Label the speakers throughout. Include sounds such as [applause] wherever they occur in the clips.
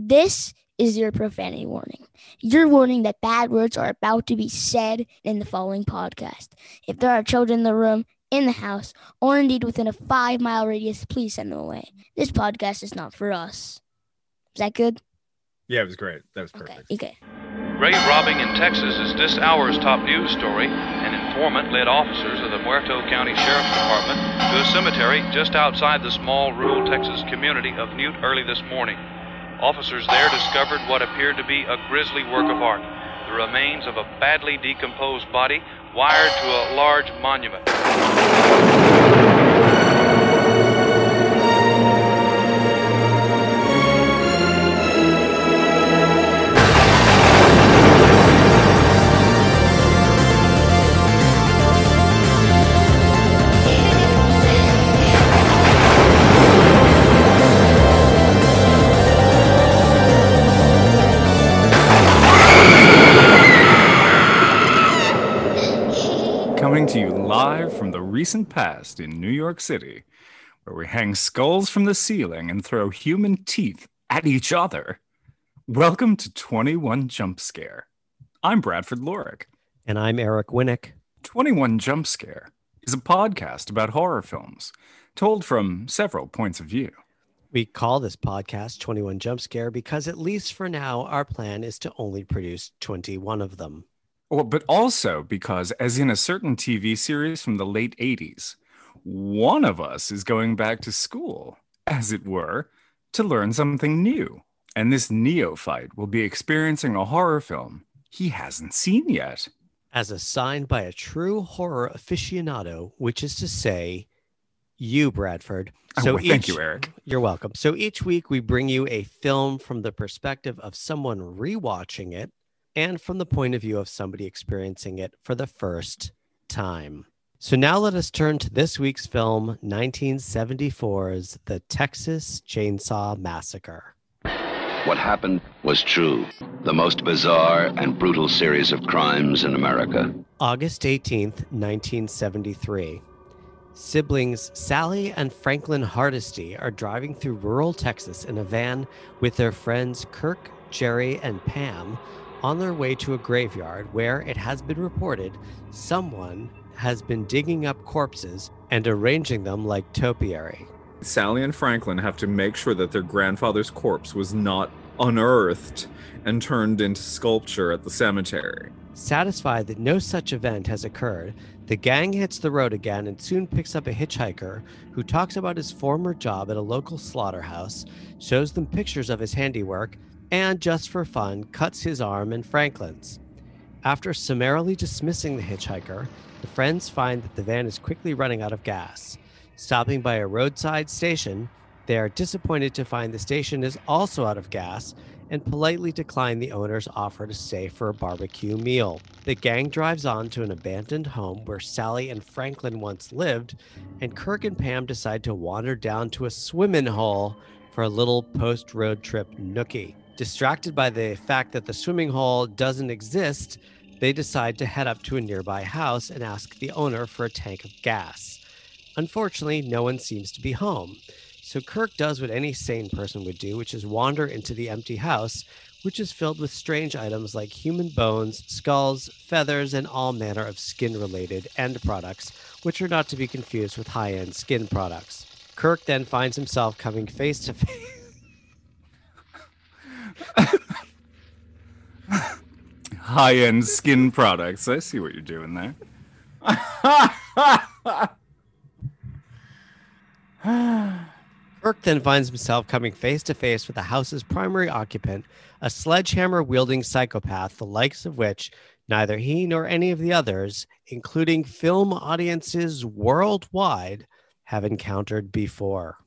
Speaker 1: This is your profanity warning. Your warning that bad words are about to be said in the following podcast. If there are children in the room, in the house, or indeed within a five mile radius, please send them away. This podcast is not for us. Is that good?
Speaker 2: Yeah, it was great. That was perfect.
Speaker 1: Okay. Okay.
Speaker 3: Grave robbing in Texas is this hour's top news story. An informant led officers of the Muerto County Sheriff's Department to a cemetery just outside the small rural Texas community of Newt early this morning. Officers there discovered what appeared to be a grisly work of art the remains of a badly decomposed body wired to a large monument.
Speaker 2: Coming to you live from the recent past in New York City, where we hang skulls from the ceiling and throw human teeth at each other. Welcome to 21 Jump Scare. I'm Bradford Lorick.
Speaker 4: And I'm Eric Winnick.
Speaker 2: 21 Jump Scare is a podcast about horror films told from several points of view.
Speaker 4: We call this podcast 21 Jump Scare because, at least for now, our plan is to only produce 21 of them.
Speaker 2: Well, but also because, as in a certain TV series from the late 80s, one of us is going back to school, as it were, to learn something new. And this neophyte will be experiencing a horror film he hasn't seen yet.
Speaker 4: As assigned by a true horror aficionado, which is to say, you, Bradford.
Speaker 2: Oh, well, thank you, Eric.
Speaker 4: You're welcome. So each week we bring you a film from the perspective of someone rewatching it and from the point of view of somebody experiencing it for the first time. So now let us turn to this week's film, 1974's The Texas Chainsaw Massacre.
Speaker 5: What happened was true. The most bizarre and brutal series of crimes in America.
Speaker 4: August 18th, 1973. Siblings Sally and Franklin Hardesty are driving through rural Texas in a van with their friends Kirk, Jerry, and Pam on their way to a graveyard where it has been reported someone has been digging up corpses and arranging them like topiary.
Speaker 2: Sally and Franklin have to make sure that their grandfather's corpse was not unearthed and turned into sculpture at the cemetery.
Speaker 4: Satisfied that no such event has occurred, the gang hits the road again and soon picks up a hitchhiker who talks about his former job at a local slaughterhouse, shows them pictures of his handiwork, and just for fun, cuts his arm and Franklin's. After summarily dismissing the hitchhiker, the friends find that the van is quickly running out of gas. Stopping by a roadside station, they are disappointed to find the station is also out of gas and politely decline the owner's offer to stay for a barbecue meal. The gang drives on to an abandoned home where Sally and Franklin once lived, and Kirk and Pam decide to wander down to a swimming hole for a little post road trip nookie. Distracted by the fact that the swimming hole doesn't exist, they decide to head up to a nearby house and ask the owner for a tank of gas. Unfortunately, no one seems to be home. So Kirk does what any sane person would do, which is wander into the empty house, which is filled with strange items like human bones, skulls, feathers, and all manner of skin related end products, which are not to be confused with high end skin products. Kirk then finds himself coming face to face.
Speaker 2: High end skin products. I see what you're doing there.
Speaker 4: Kirk then finds himself coming face to face with the house's primary occupant, a sledgehammer wielding psychopath, the likes of which neither he nor any of the others, including film audiences worldwide, have encountered before.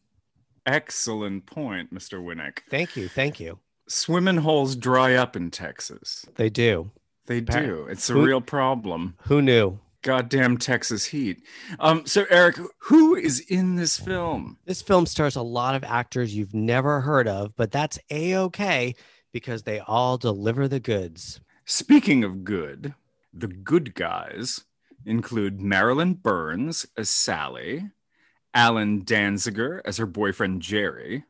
Speaker 2: Excellent point, Mr. Winnick.
Speaker 4: Thank you. Thank you.
Speaker 2: Swimming holes dry up in Texas.
Speaker 4: They do.
Speaker 2: They do. It's a
Speaker 4: Who-
Speaker 2: real problem.
Speaker 4: Who knew?
Speaker 2: Goddamn Texas heat. Um, so Eric, who is in this film?
Speaker 4: This film stars a lot of actors you've never heard of, but that's a okay because they all deliver the goods.
Speaker 2: Speaking of good, the good guys include Marilyn Burns as Sally, Allen Danziger as her boyfriend Jerry,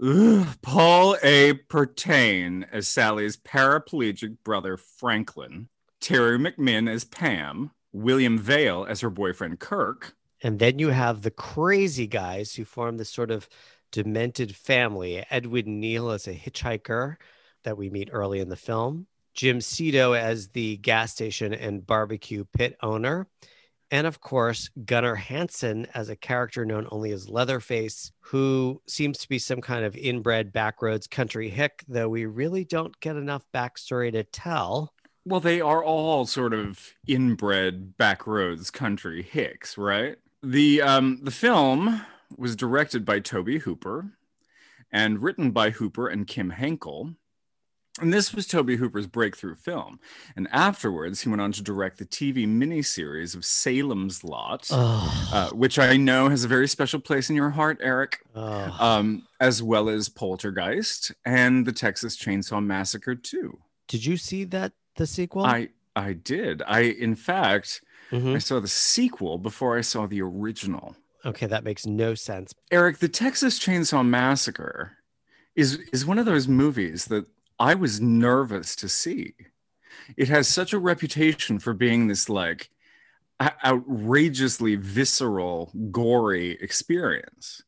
Speaker 2: Paul A. Partain as Sally's paraplegic brother Franklin, Teri McMinn as Pam, William Vail as her boyfriend Kirk,
Speaker 4: And then you have the crazy guys who form this sort of demented family. Edwin Neal as a hitchhiker that we meet early in the film, Jim Siedow as the gas station and barbecue pit owner, and of course, Gunnar Hansen as a character known only as Leatherface, who seems to be some kind of inbred backroads country hick, though we really don't get enough backstory to tell.
Speaker 2: Well, they are all sort of inbred backroads country hicks, right? The um the film was directed by Tobe Hooper and written by Hooper and Kim Henkel. And this was Tobe Hooper's breakthrough film. And afterwards, he went on to direct the TV miniseries of Salem's Lot,
Speaker 4: Oh,
Speaker 2: uh, which I know has a very special place in your heart, Eric,
Speaker 4: oh.
Speaker 2: um, as well as Poltergeist and the Texas Chainsaw Massacre, too.
Speaker 4: Did you see that the sequel?
Speaker 2: I I did. I in fact
Speaker 4: Mhm.
Speaker 2: I saw the sequel before I saw the original.
Speaker 4: Okay, that makes no sense.
Speaker 2: Eric, the Texas Chainsaw Massacre is is one of those movies that I was nervous to see. It has such a reputation for being this like outrageously visceral, gory experience.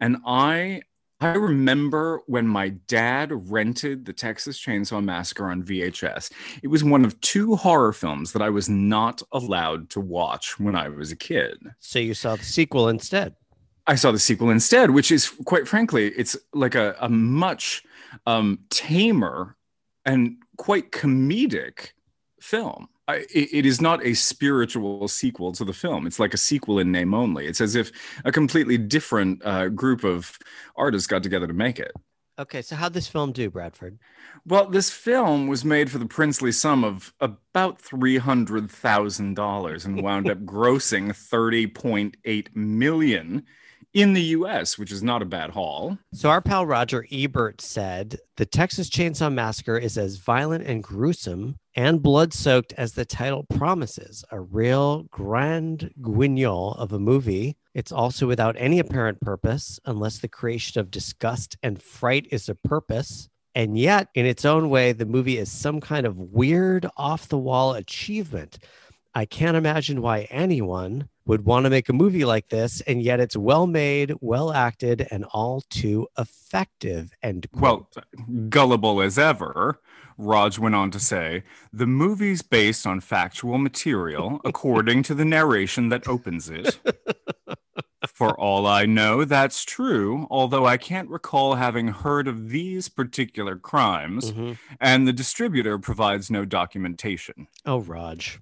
Speaker 2: And I I remember when my dad rented the Texas Chainsaw Massacre on VHS. It was one of two horror films that I was not allowed to watch when I was a kid.
Speaker 4: So you saw the sequel instead.
Speaker 2: I saw the sequel instead, which is quite frankly, it's like a, a much um, tamer and quite comedic film. I, it, it is not a spiritual sequel to the film. It's like a sequel in name only. It's as if a completely different uh, group of artists got together to make it.
Speaker 4: Okay, so how'd this film do, Bradford?
Speaker 2: Well, this film was made for the princely sum of about $300,000 and wound up [laughs] grossing 30.8 million in the US, which is not a bad haul.
Speaker 4: So our pal Roger Ebert said the Texas Chainsaw Massacre is as violent and gruesome and blood-soaked as the title promises. A real grand guignol of a movie. It's also without any apparent purpose, unless the creation of disgust and fright is a purpose. And yet, in its own way, the movie is some kind of weird, off the wall achievement. I can't imagine why anyone would want to make a movie like this, and yet it's well made, well acted, and all too effective. And
Speaker 2: Well, gullible as ever, Raj went on to say the movie's based on factual material according to the narration that opens it. [laughs] For all I know, that's true, although I can't recall having heard of these particular crimes,
Speaker 4: Mhm.
Speaker 2: and the distributor provides no documentation.
Speaker 4: oh, Raj.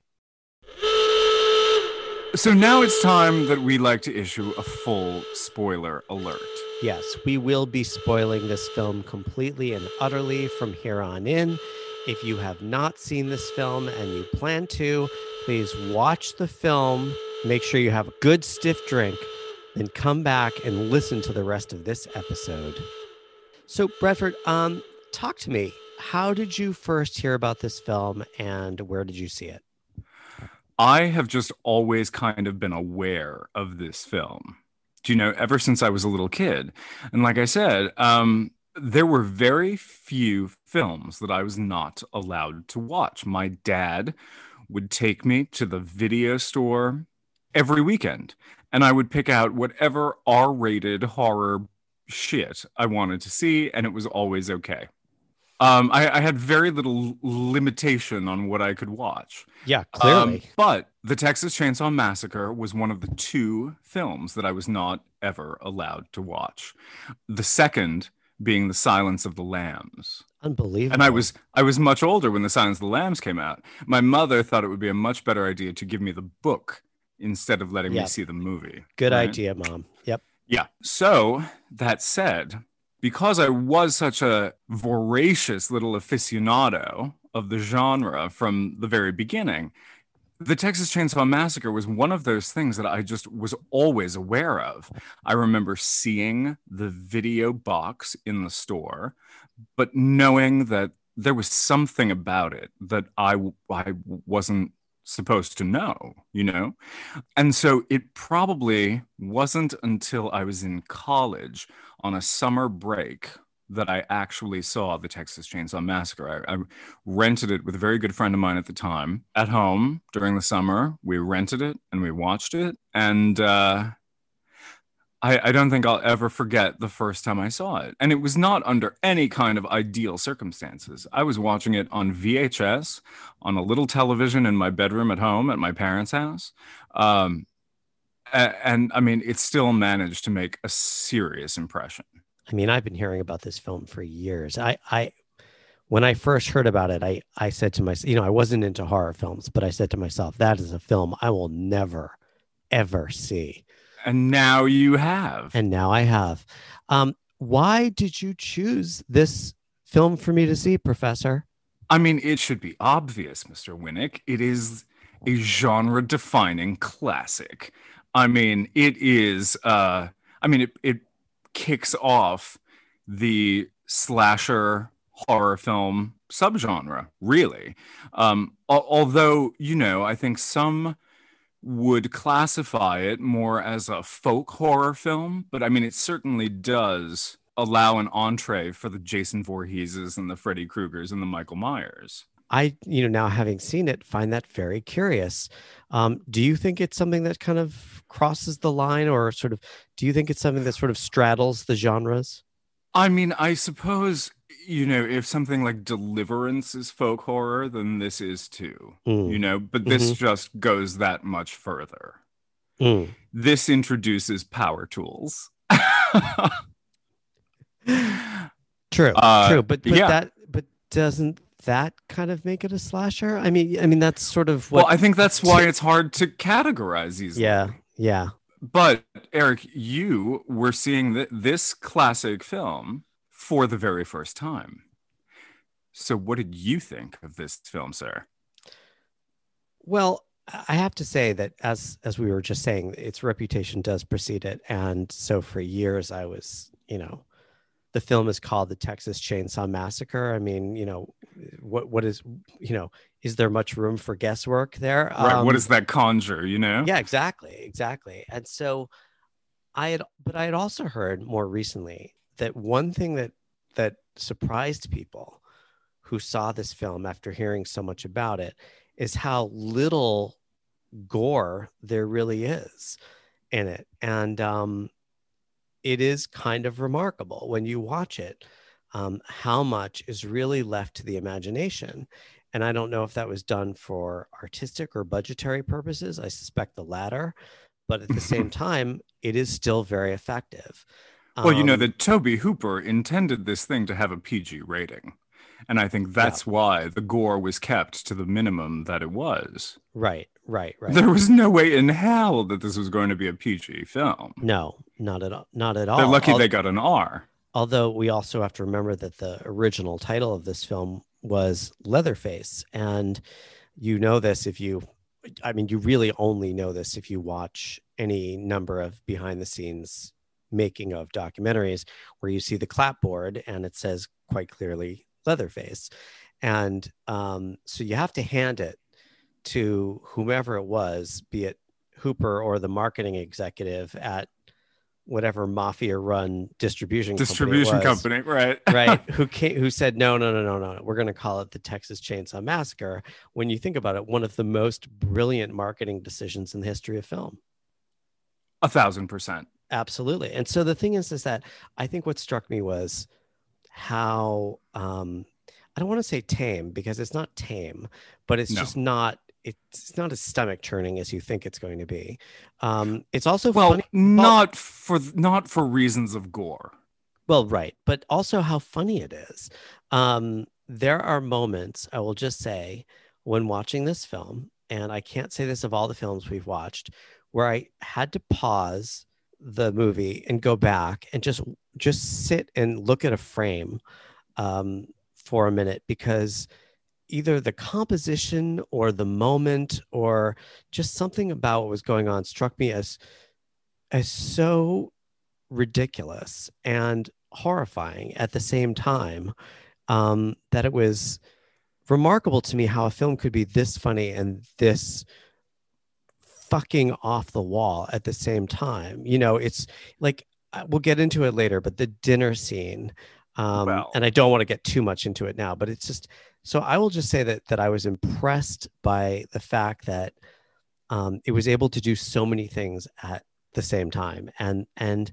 Speaker 2: So now it's time that we like to issue a full spoiler alert.
Speaker 4: Yes, we will be spoiling this film completely and utterly from here on in. If you have not seen this film and you plan to, please watch the film. Make sure you have a good stiff drink, then come back and listen to the rest of this episode. So, Bradford, um, talk to me. How did you first hear about this film and where did you see it?
Speaker 2: I have just always kind of been aware of this film. Do you know, ever since I was a little kid. And like I said, um, there were very few films that I was not allowed to watch. My dad would take me to the video store every weekend, and I would pick out whatever R rated horror shit I wanted to see, and it was always okay. Um, I, I had very little limitation on what I could watch.
Speaker 4: Yeah,
Speaker 2: Um,
Speaker 4: clearly.
Speaker 2: but the Texas Chainsaw Massacre was one of the two films that I was not ever allowed to watch. The second being The Silence of the Lambs.
Speaker 4: Unbelievable.
Speaker 2: And I was I was much older when The Silence of the Lambs came out. My mother thought it would be a much better idea to give me the book instead of letting
Speaker 4: Yeah.
Speaker 2: me see the movie.
Speaker 4: good
Speaker 2: right?
Speaker 4: idea, mom. Yep.
Speaker 2: Yeah. So that said, because I was such a voracious little aficionado of the genre from the very beginning, the Texas Chainsaw Massacre was one of those things that I just was always aware of. I remember seeing the video box in the store, but knowing that there was something about it that I, I wasn't supposed to know, you know? And so it probably wasn't until I was in college on a summer break that I actually saw the Texas Chainsaw Massacre. I, I, rented it with a very good friend of mine at the time at home during the summer. We rented it and we watched it. And uh, I, I don't think I'll ever forget the first time I saw it. And it was not under any kind of ideal circumstances. I was watching it on VHS on a little television in my bedroom at home at my parents' house. Um, and, and I mean, it still managed to make a serious impression.
Speaker 4: I mean, I've been hearing about this film for years. I, I, when I first heard about it, I, I said to myself, you know, I wasn't into horror films, but I said to myself, that is a film I will never, ever see.
Speaker 2: And now you have.
Speaker 4: And now I have. Um, why did you choose this film for me to see, Professor?
Speaker 2: I mean, it should be obvious, Mr. Winnick. It is a genre defining classic. I mean, it is, uh, I mean, it, it kicks off the slasher horror film subgenre, really. Um, although, you know, I think some would classify it more as a folk horror film, but I mean, it certainly does allow an entree for the Jason Voorheeses and the Freddy Kruegers and the Michael Myers.
Speaker 4: I, you know, now having seen it, find that very curious. Um, do you think it's something that kind of crosses the line, or sort of, do you think it's something that sort of straddles the genres?
Speaker 2: I mean, I suppose you know if something like Deliverance is folk horror, then this is too. Mm. You know, but this mm-hmm. just goes that much further. Mm. This introduces power tools.
Speaker 4: true, [laughs] uh, true, but, but yeah. that but doesn't that kind of make it a slasher? I mean, I mean that's sort of
Speaker 2: what. Well, I think that's why it's hard to categorize these.
Speaker 4: Yeah, yeah.
Speaker 2: But Eric, you were seeing th- this classic film for the very first time. So, what did you think of this film, sir?
Speaker 4: Well, I have to say that as as we were just saying, its reputation does precede it, and so for years I was, you know, the film is called the Texas Chainsaw Massacre. I mean, you know, what what is you know, is there much room for guesswork there?
Speaker 2: Right. Um, what does that conjure? You know?
Speaker 4: Yeah, exactly, exactly. And so, I had, but I had also heard more recently that one thing that that surprised people who saw this film after hearing so much about it is how little gore there really is in it, and um, it is kind of remarkable when you watch it um, how much is really left to the imagination. And I don't know if that was done for artistic or budgetary purposes. I suspect the latter. But at the same [laughs] time, it is still very effective.
Speaker 2: Well, you know um, that Tobe Hooper intended this thing to have a PG rating. And I think that's yeah. why the gore was kept to the minimum that it was.
Speaker 4: Right, right, right.
Speaker 2: There was no way in hell that this was going to be a PG film.
Speaker 4: No, not at all. Not at all.
Speaker 2: They're lucky they got an R.
Speaker 4: Although we also have to remember that the original title of this film was Leatherface. And you know this if you, I mean, you really only know this if you watch any number of behind the scenes making of documentaries where you see the clapboard and it says quite clearly Leatherface. And um, so you have to hand it to whomever it was, be it Hooper or the marketing executive at whatever mafia run distribution
Speaker 2: distribution
Speaker 4: company,
Speaker 2: company right. [laughs]
Speaker 4: Right. Who came, who said no no no no no. We're going to call it the Texas Chainsaw Massacre. When you think about it one of the most brilliant marketing decisions in the history of film.
Speaker 2: A thousand percent.
Speaker 4: Absolutely. And so the thing is is that I think what struck me was how um I don't want to say tame because it's not tame but it's no. just not it's not as stomach churning as you think it's going to be. Um, it's also
Speaker 2: well,
Speaker 4: funny.
Speaker 2: not for not for reasons of gore.
Speaker 4: Well, right, but also how funny it is. Um, there are moments I will just say when watching this film, and I can't say this of all the films we've watched, where I had to pause the movie and go back and just just sit and look at a frame um, for a minute because either the composition or the moment or just something about what was going on struck me as as so ridiculous and horrifying at the same time um, that it was remarkable to me how a film could be this funny and this fucking off the wall at the same time. You know, it's like uh, we'll get into it later, but the dinner scene. Um, and I don't want to get too much into it now, but it's just so I will just say that that I was impressed by the fact that um, it was able to do so many things at the same time, and and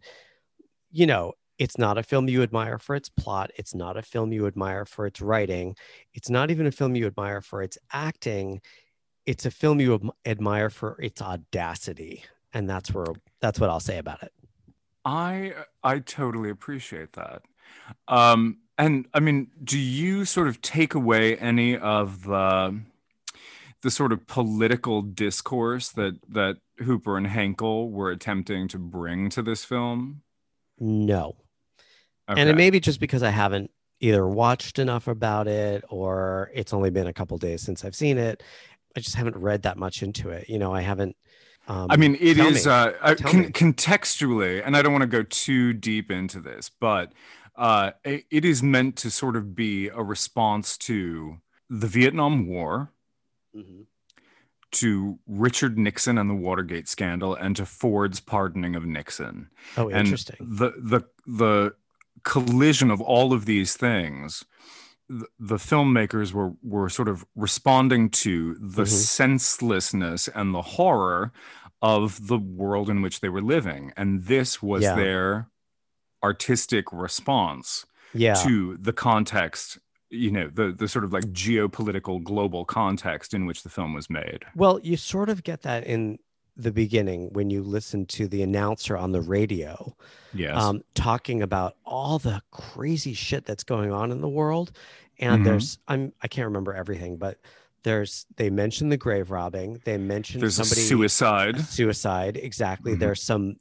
Speaker 4: you know, it's not a film you admire for its plot. It's not a film you admire for its writing. It's not even a film you admire for its acting. It's a film you admire for its audacity, and that's where that's what I'll say about it.
Speaker 2: I I totally appreciate that. Um, and I mean, do you sort of take away any of the the sort of political discourse that that Hooper and Henkel were attempting to bring to this film?
Speaker 4: No, and
Speaker 2: Okay.
Speaker 4: it may be just because I haven't either watched enough about it or it's only been a couple days since I've seen it. I just haven't read that much into it. You know, I haven't. Um,
Speaker 2: I mean, it is
Speaker 4: me.
Speaker 2: uh, con- contextually, and I don't want to go too deep into this, but uh, it, it is meant to sort of be a response to the Vietnam War,
Speaker 4: Mhm.
Speaker 2: to Richard Nixon and the Watergate scandal, and to Ford's pardoning of Nixon.
Speaker 4: Oh,
Speaker 2: and
Speaker 4: interesting.
Speaker 2: the the the collision of all of these things the, the filmmakers were were sort of responding to the
Speaker 4: Mhm.
Speaker 2: senselessness and the horror of the world in which they were living and this was
Speaker 4: Yeah.
Speaker 2: their artistic response
Speaker 4: Yeah.
Speaker 2: to the context you know the the sort of like geopolitical global context in which the film was made
Speaker 4: Well, you sort of get that in the beginning when you listen to the announcer on the radio
Speaker 2: yes
Speaker 4: um, talking about all the crazy shit that's going on in the world. And
Speaker 2: Mhm.
Speaker 4: there's, I'm, I can't remember everything, but there's, they mentioned the grave robbing. They mentioned
Speaker 2: there's
Speaker 4: somebody
Speaker 2: a suicide
Speaker 4: suicide. Exactly.
Speaker 2: Mhm.
Speaker 4: There's some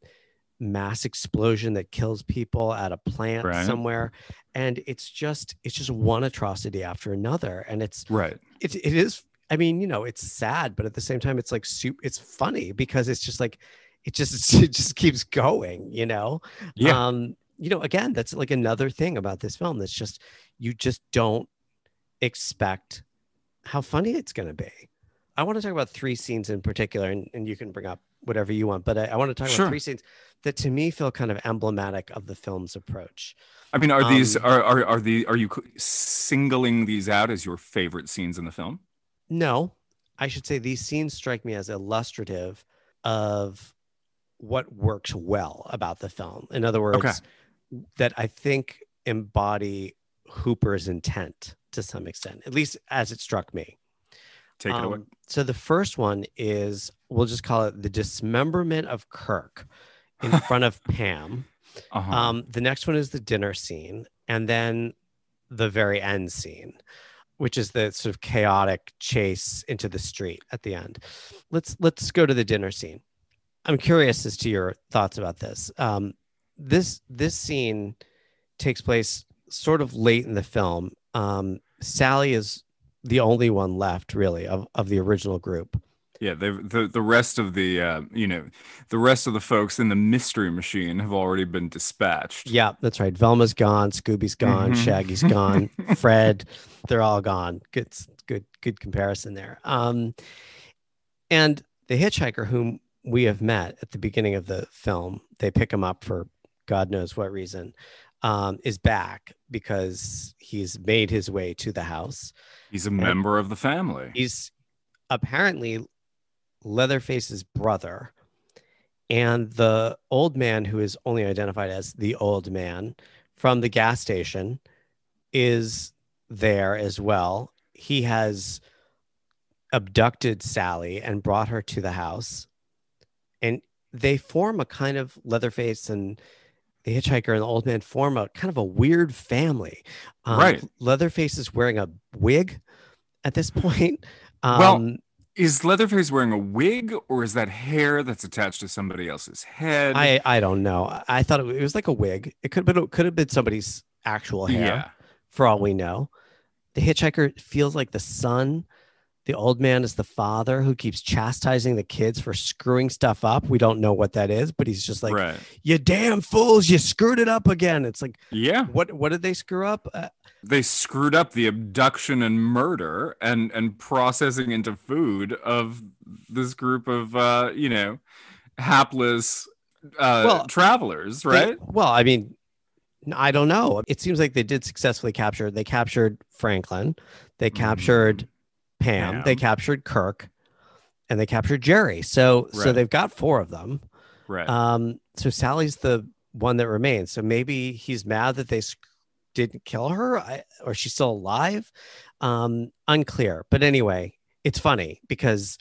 Speaker 4: mass explosion that kills people at a plant
Speaker 2: Right.
Speaker 4: somewhere. And it's just, it's just one atrocity after another. And it's,
Speaker 2: right
Speaker 4: it, it is i mean you know it's sad but at the same time it's like soup it's funny because it's just like it just [laughs] it just keeps going you know
Speaker 2: yeah
Speaker 4: um you know again that's like another thing about this film that's just you just don't expect how funny it's going to be i want to talk about three scenes in particular and, and you can bring up whatever you want but i, I want to talk
Speaker 2: Sure.
Speaker 4: about three scenes that to me feel kind of emblematic of the film's approach
Speaker 2: I mean, are these
Speaker 4: Um,
Speaker 2: are are are the are you singling these out as your favorite scenes in the film?
Speaker 4: No, I should say these scenes strike me as illustrative of what works well about the film. In other words,
Speaker 2: Okay.
Speaker 4: that I think embody Hooper's intent to some extent, at least as it struck me.
Speaker 2: Take it away.
Speaker 4: Um, So the first one is we'll just call it the dismemberment of Kirk in [laughs] front of Pam.
Speaker 2: Uh-huh.
Speaker 4: Um, the next one is the dinner scene, and then the very end scene, which is the sort of chaotic chase into the street at the end. Let's let's go to the dinner scene. I'm curious as to your thoughts about this. Um, this this scene takes place sort of late in the film. Um, Sally is the only one left, really, of, of the original group.
Speaker 2: Yeah, the the rest of the uh, you know the rest of the folks in the mystery machine have already been dispatched.
Speaker 4: Yeah, that's right. Velma's gone, Scooby's gone,
Speaker 2: Mhm.
Speaker 4: Shaggy's gone, [laughs] Fred, they're all gone. Good, good, good comparison there. Um, and the hitchhiker whom we have met at the beginning of the film, they pick him up for God knows what reason, um, is back because he's made his way to the house.
Speaker 2: He's a member of the family.
Speaker 4: He's apparently Leatherface's brother. And the old man, who is only identified as the old man from the gas station, is there as well. He has abducted Sally and brought her to the house. And they form a kind of Leatherface and the hitchhiker and the old man form a kind of a weird family. Um,
Speaker 2: Right.
Speaker 4: Leatherface is wearing a wig at this [laughs] point. Um,
Speaker 2: Well, Is Leatherface wearing a wig or is that hair that's attached to somebody else's head?
Speaker 4: I I don't know. I- thought it, was- it was like a wig. It could have been could have been somebody's actual hair
Speaker 2: yeah.
Speaker 4: for all we know. The hitchhiker feels like the son The old man is the father who keeps chastising the kids for screwing stuff up. We don't know what that is, but he's just like,
Speaker 2: right.
Speaker 4: "You damn fools! You screwed it up again." It's like,
Speaker 2: Yeah.
Speaker 4: what? What did they screw up? Uh,
Speaker 2: They screwed up the abduction and murder and and processing into food of this group of uh, you know, hapless uh
Speaker 4: Well,
Speaker 2: travelers,
Speaker 4: they-
Speaker 2: right?
Speaker 4: well, I mean, I don't know. It seems like they did successfully capture. They captured Franklin. They captured Pam. They captured Kirk, and they captured Jerry. So, so they've got four of them.
Speaker 2: right.
Speaker 4: Um, so Sally's the one that remains. So maybe he's mad that they didn't kill her, I, or she's still alive. Um, unclear. But anyway, it's funny because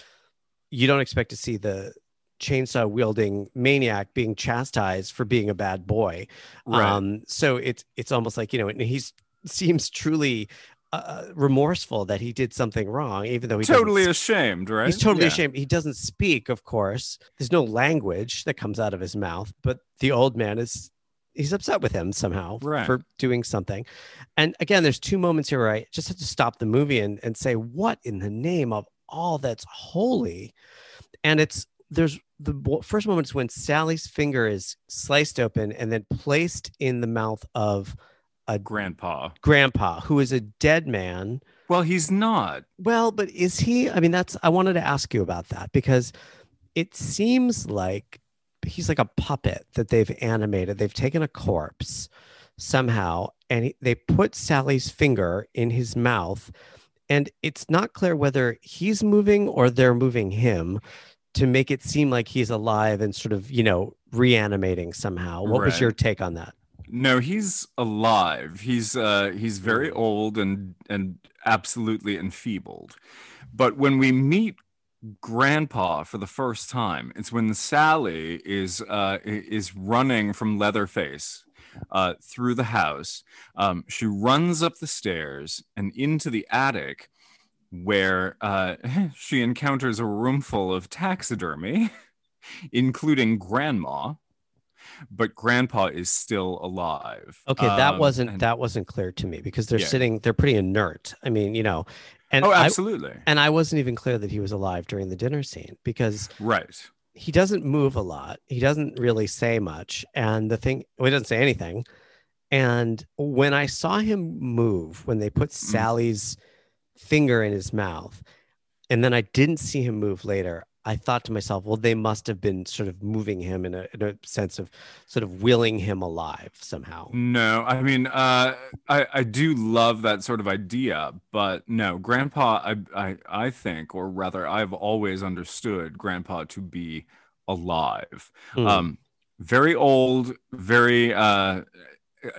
Speaker 4: you don't expect to see the chainsaw wielding maniac being chastised for being a bad boy.
Speaker 2: right.
Speaker 4: Um, so it's it's almost like you know, and he's seems truly uh, remorseful that he did something wrong, even though he doesn't
Speaker 2: totally ashamed, right?
Speaker 4: He's totally
Speaker 2: Yeah.
Speaker 4: ashamed. He doesn't speak, of course. There's no language that comes out of his mouth, but the old man is he's upset with him somehow
Speaker 2: Right.
Speaker 4: for doing something. And again, there's two moments here where I just have to stop the movie and, and say, what in the name of all that's holy? And it's there's the first moment is when Sally's finger is sliced open and then placed in the mouth of a
Speaker 2: Grandpa.
Speaker 4: grandpa who is a dead man
Speaker 2: Well, he's not.
Speaker 4: well, but is he? I mean, that's I wanted to ask you about that because it seems like he's like a puppet that they've animated. They've taken a corpse somehow and he, they put Sally's finger in his mouth, and it's not clear whether he's moving or they're moving him to make it seem like he's alive and sort of you know reanimating somehow. What was your take on that?
Speaker 2: No, he's alive. He's uh he's very old and and absolutely enfeebled. But when we meet grandpa for the first time, it's when Sally is uh is running from Leatherface uh through the house. Um she runs up the stairs and into the attic where uh [laughs] she encounters a room full of taxidermy [laughs] including grandma but grandpa is still alive
Speaker 4: Okay, that
Speaker 2: Um,
Speaker 4: wasn't
Speaker 2: and-
Speaker 4: that wasn't clear to me because they're
Speaker 2: Yeah.
Speaker 4: sitting, they're pretty inert. I mean, you know, and
Speaker 2: oh
Speaker 4: I,
Speaker 2: absolutely
Speaker 4: and I wasn't even clear that he was alive during the dinner scene because
Speaker 2: right
Speaker 4: he doesn't move a lot. He doesn't really say much, and the thing, well, he doesn't say anything. And when I saw him move, when they put Sally's finger in his mouth, and then I didn't see him move later, I thought to myself, well, they must have been sort of moving him in a, in a sense of sort of willing him alive somehow.
Speaker 2: no i mean uh i i do love that sort of idea but no grandpa i i i think or rather i've always understood grandpa to be alive
Speaker 4: Hmm.
Speaker 2: um very old very uh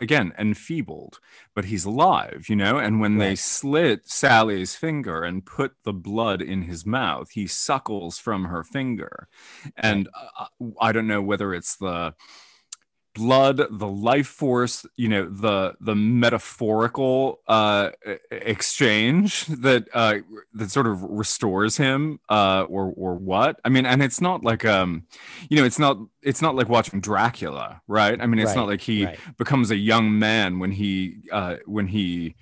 Speaker 2: again enfeebled but he's alive you know? And when they slit sally's finger and put the blood in his mouth he suckles from her finger. And uh, i don't know whether it's the blood the life force you know the the metaphorical uh exchange that uh that sort of restores him uh or or what i mean and it's not like um you know it's not it's not like watching dracula right i mean it's not like he
Speaker 4: right.
Speaker 2: becomes a young man when he uh when he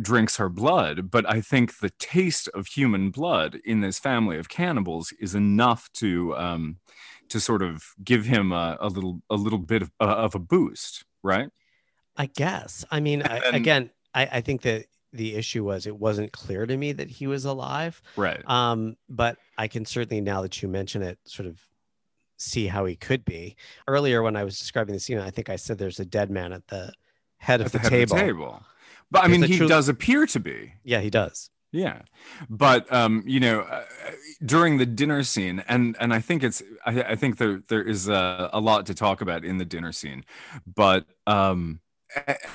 Speaker 2: drinks her blood but i think the taste of human blood in this family of cannibals is enough to um to sort of give him a, a little a little bit of, uh, of a boost right
Speaker 4: I guess. I mean, I,
Speaker 2: And-
Speaker 4: again, I, I think that the issue was it wasn't clear to me that he was alive.
Speaker 2: right
Speaker 4: Um, but I can certainly, now that you mention it, sort of see how he could be. Earlier, when I was describing the scene, I think I said there's a dead man at the head of the,
Speaker 2: the head
Speaker 4: table.
Speaker 2: of the table but i mean he
Speaker 4: true?
Speaker 2: does appear to be
Speaker 4: Yeah, he does.
Speaker 2: Yeah, but um, you know, uh, during the dinner scene, and and I think it's I, I think there there is a, a lot to talk about in the dinner scene, but um,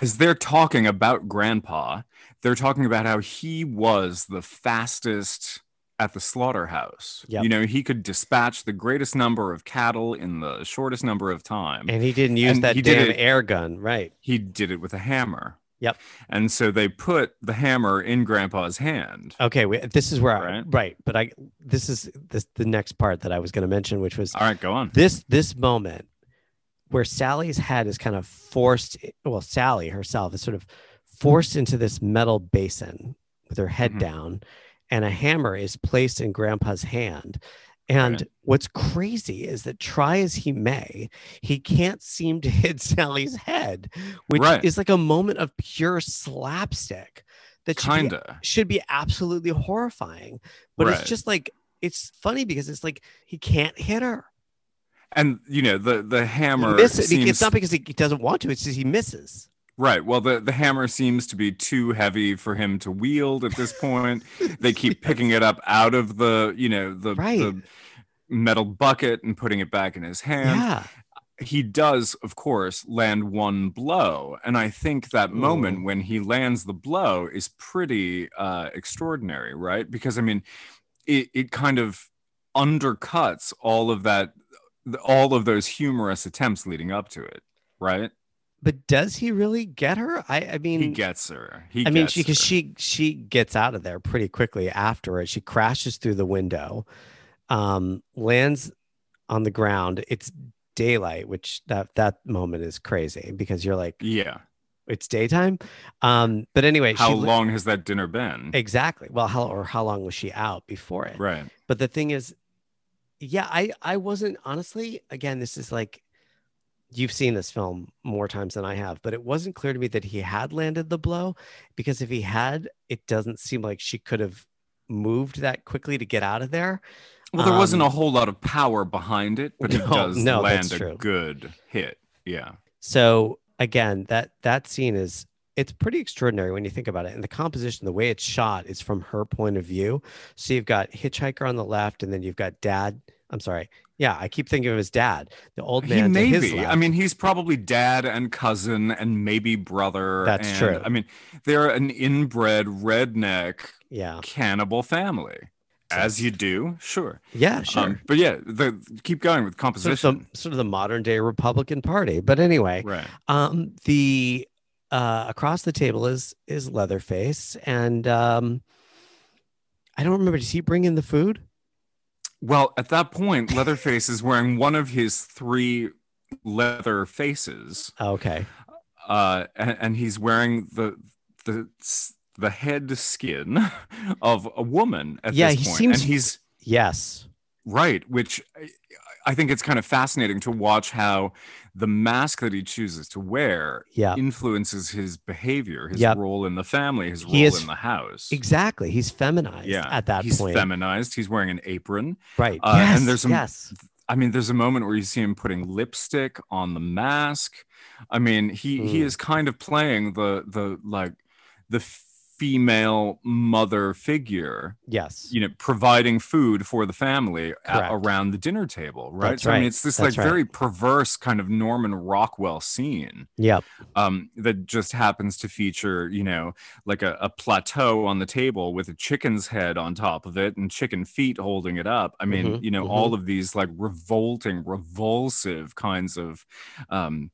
Speaker 2: as they're talking about Grandpa, they're talking about how he was the fastest at the slaughterhouse.
Speaker 4: Yep.
Speaker 2: You know, he could dispatch the greatest number of cattle in the shortest number of time.
Speaker 4: And he didn't use
Speaker 2: And
Speaker 4: that
Speaker 2: he did
Speaker 4: damn air gun, right?
Speaker 2: he did it with a hammer.
Speaker 4: Yep.
Speaker 2: And so they put the hammer in Grandpa's hand.
Speaker 4: Okay, we, this is where I,
Speaker 2: Right.
Speaker 4: right, but I this is this the next part that I was going to mention, which was
Speaker 2: All right, go on.
Speaker 4: this this moment where Sally's head is kind of forced well Sally herself is sort of forced into this metal basin with her head
Speaker 2: Mhm.
Speaker 4: down and a hammer is placed in grandpa's hand. And
Speaker 2: Right.
Speaker 4: what's crazy is that try as he may, he can't seem to [laughs] hit Sally's head, which
Speaker 2: Right.
Speaker 4: is like a moment of pure slapstick that should be
Speaker 2: Kinda.
Speaker 4: should be absolutely horrifying. But
Speaker 2: Right.
Speaker 4: it's just like it's funny because it's like he can't hit her.
Speaker 2: And you know, the the
Speaker 4: He
Speaker 2: hammer
Speaker 4: misses.
Speaker 2: seems
Speaker 4: It's not because he he doesn't want to. It's just he misses.
Speaker 2: Right. Well, the the hammer seems to be too heavy for him to wield at this point. they [laughs] keep picking it up out of the, you know, the,
Speaker 4: Right.
Speaker 2: the metal bucket and putting it back in his hand.
Speaker 4: Yeah.
Speaker 2: he does, of course, land one blow. And I think that moment
Speaker 4: Mm.
Speaker 2: when he lands the blow is pretty uh, extraordinary, right? Because I mean, it, it kind of undercuts all of that, all of those humorous attempts leading up to it, right?
Speaker 4: But does he really get her? I I mean
Speaker 2: he gets her. He gets her.
Speaker 4: I mean she because she she gets out of there pretty quickly after it. She crashes through the window, um, lands on the ground. It's daylight, which that that moment is crazy because you're like,
Speaker 2: Yeah.
Speaker 4: it's daytime. Um, but anyway,
Speaker 2: How long has that dinner been?
Speaker 4: Exactly. Well, how or how long was she out before it?
Speaker 2: Right.
Speaker 4: But the thing is, yeah, I I wasn't honestly. Again, this is like you've seen this film more times than I have, but it wasn't clear to me that he had landed the blow because if he had, it doesn't seem like she could have moved that quickly to get out of there.
Speaker 2: Well, there wasn't a
Speaker 4: Um,
Speaker 2: whole lot of power behind it, but it [laughs] does
Speaker 4: no,
Speaker 2: land a
Speaker 4: true.
Speaker 2: good hit. Yeah.
Speaker 4: So again, that that scene is it's pretty extraordinary when you think about it. And the composition, the way it's shot, is from her point of view. So you've got hitchhiker on the left, and then you've got dad. I'm sorry. Yeah, I keep thinking of his dad, the old man.
Speaker 2: he may
Speaker 4: his
Speaker 2: be. I mean, he's probably dad and cousin and maybe brother.
Speaker 4: That's
Speaker 2: and,
Speaker 4: true.
Speaker 2: I mean, they're an inbred redneck
Speaker 4: yeah,
Speaker 2: cannibal family, as you do. Sure.
Speaker 4: yeah, sure.
Speaker 2: Um, but yeah, the keep going with
Speaker 4: sort, of
Speaker 2: composition.
Speaker 4: the, sort of the modern day Republican Party. But anyway,
Speaker 2: right.
Speaker 4: um, the uh, across the table is is Leatherface, and um, I don't remember. Does he bring in the food?
Speaker 2: Well, at that point, Leatherface is wearing one of his three leather faces,
Speaker 4: Okay.
Speaker 2: uh, and, and he's wearing the the the head skin of a woman at
Speaker 4: Yeah,
Speaker 2: this
Speaker 4: he
Speaker 2: point.
Speaker 4: seems-
Speaker 2: and he's
Speaker 4: Yes.
Speaker 2: Right, which I- I think it's kind of fascinating to watch how the mask that he chooses to wear
Speaker 4: Yeah.
Speaker 2: influences his behavior, his
Speaker 4: Yep.
Speaker 2: role in the family, his role
Speaker 4: is
Speaker 2: in the house.
Speaker 4: Exactly. He's feminized
Speaker 2: Yeah,
Speaker 4: at that
Speaker 2: he's
Speaker 4: point.
Speaker 2: He's feminized. He's wearing an apron.
Speaker 4: right.
Speaker 2: uh, and
Speaker 4: yes.
Speaker 2: there's some-
Speaker 4: yes.
Speaker 2: I mean, there's a moment where you see him putting lipstick on the mask. I mean, he he
Speaker 4: Mm.
Speaker 2: is kind of playing the the like the female mother figure
Speaker 4: Yes.
Speaker 2: you know providing food for the family a-
Speaker 4: Correct.
Speaker 2: around the dinner table right
Speaker 4: That's
Speaker 2: so i mean it's this
Speaker 4: That's
Speaker 2: like
Speaker 4: right.
Speaker 2: very perverse kind of norman rockwell scene
Speaker 4: Yep.
Speaker 2: um that just happens to feature you know like a, a plateau on the table with a chicken's head on top of it and chicken feet holding it up i mean
Speaker 4: Mhm,
Speaker 2: you know
Speaker 4: mhm.
Speaker 2: all of these like revolting revulsive kinds of um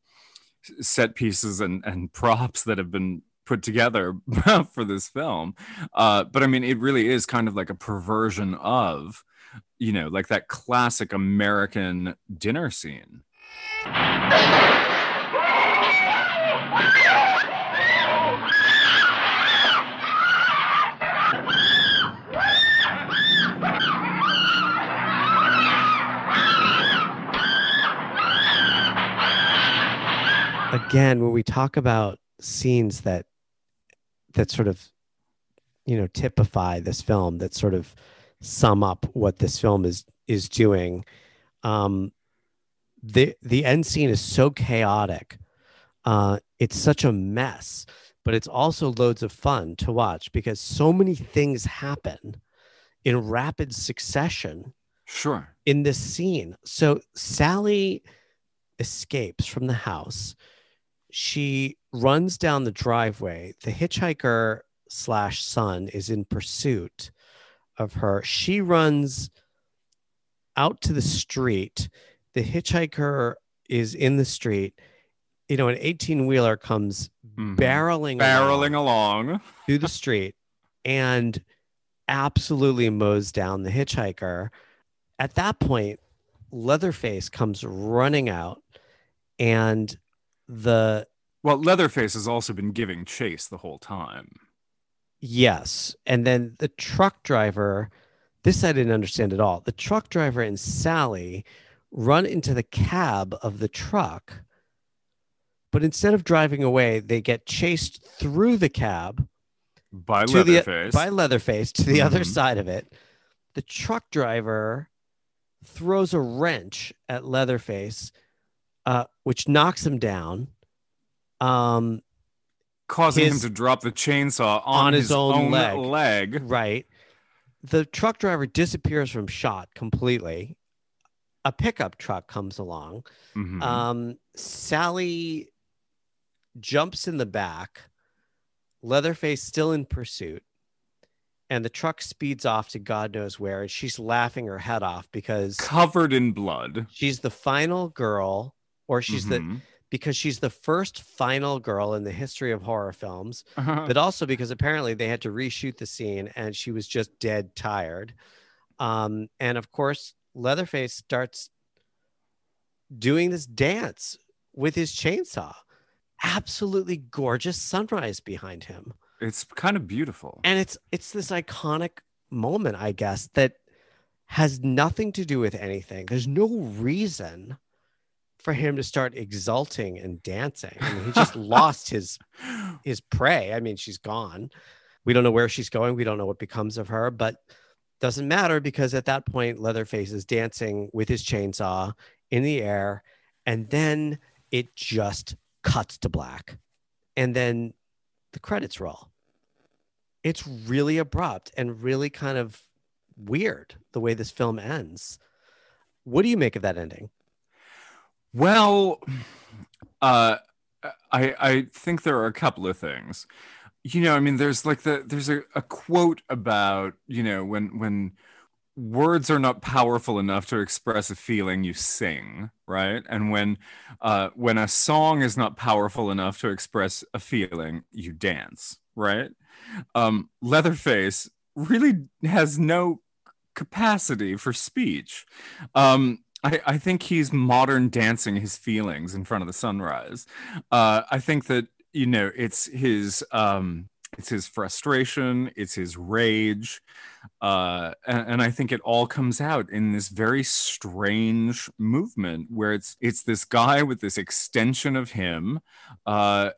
Speaker 2: set pieces and and [laughs] props that have been put together [laughs] for this film. Uh but i mean it really is kind of like a perversion of you know like that classic american dinner scene.
Speaker 4: Again, when we talk about scenes that that sort of you know typify this film, that sort of sum up what this film is is doing, um, the the end scene is so chaotic. Uh, it's such a mess, but it's also loads of fun to watch because so many things happen in rapid succession
Speaker 2: sure
Speaker 4: in this scene. So Sally escapes from the house. She runs down the driveway. The hitchhiker slash son is in pursuit of her. She runs out to the street. The hitchhiker is in the street. You know, an 18 wheeler comes
Speaker 2: Mhm.
Speaker 4: barreling,
Speaker 2: barreling
Speaker 4: along
Speaker 2: along
Speaker 4: through the street and absolutely mows down the hitchhiker. At that point, Leatherface comes running out, and the
Speaker 2: Well, Leatherface has also been giving chase the whole time.
Speaker 4: Yes. And then the truck driver, this I didn't understand at all. The truck driver and Sally run into the cab of the truck, but instead of driving away, they get chased through the cab
Speaker 2: By
Speaker 4: to the
Speaker 2: Leatherface.
Speaker 4: by Leatherface to the other
Speaker 2: Mhm.
Speaker 4: side of it. The truck driver throws a wrench at Leatherface, uh, which knocks him down. Um,
Speaker 2: causing
Speaker 4: his-
Speaker 2: him to drop the chainsaw on,
Speaker 4: on his own leg.
Speaker 2: leg.
Speaker 4: right. The truck driver disappears from shot completely. A pickup truck comes along.
Speaker 2: Mhm.
Speaker 4: Um, Sally jumps in the back, Leatherface still in pursuit, and the truck speeds off to God knows where. And she's laughing her head off because
Speaker 2: Covered in blood.
Speaker 4: she's the final girl, or she's the
Speaker 2: Mhm.
Speaker 4: because she's the first final girl in the history of horror films,
Speaker 2: Uh-huh.
Speaker 4: but also because apparently they had to reshoot the scene and she was just dead tired. Um, and of course, Leatherface starts doing this dance with his chainsaw. Absolutely gorgeous sunrise behind him.
Speaker 2: it's kind of beautiful.
Speaker 4: And it's it's this iconic moment, I guess, that has nothing to do with anything. There's no reason for him to start exulting and dancing. I mean, he just [laughs] lost his his prey. I mean, she's gone. We don't know where she's going. We don't know what becomes of her, but doesn't matter because at that point, Leatherface is dancing with his chainsaw in the air, and then it just cuts to black, and then the credits roll. It's really abrupt and really kind of weird the way this film ends. What do you make of that ending?
Speaker 2: Well, uh, I I think there are a couple of things. You know, I mean, there's like the there's a, a quote about you know when when words are not powerful enough to express a feeling, you sing, right? And when uh, when a song is not powerful enough to express a feeling, you dance, right? Um, Leatherface really has no capacity for speech. Um, I, I think he's modern dancing his feelings in front of the sunrise. Uh, I think that you know it's his um, it's his frustration, it's his rage, uh, and, and I think it all comes out in this very strange movement where it's it's this guy with this extension of him, uh,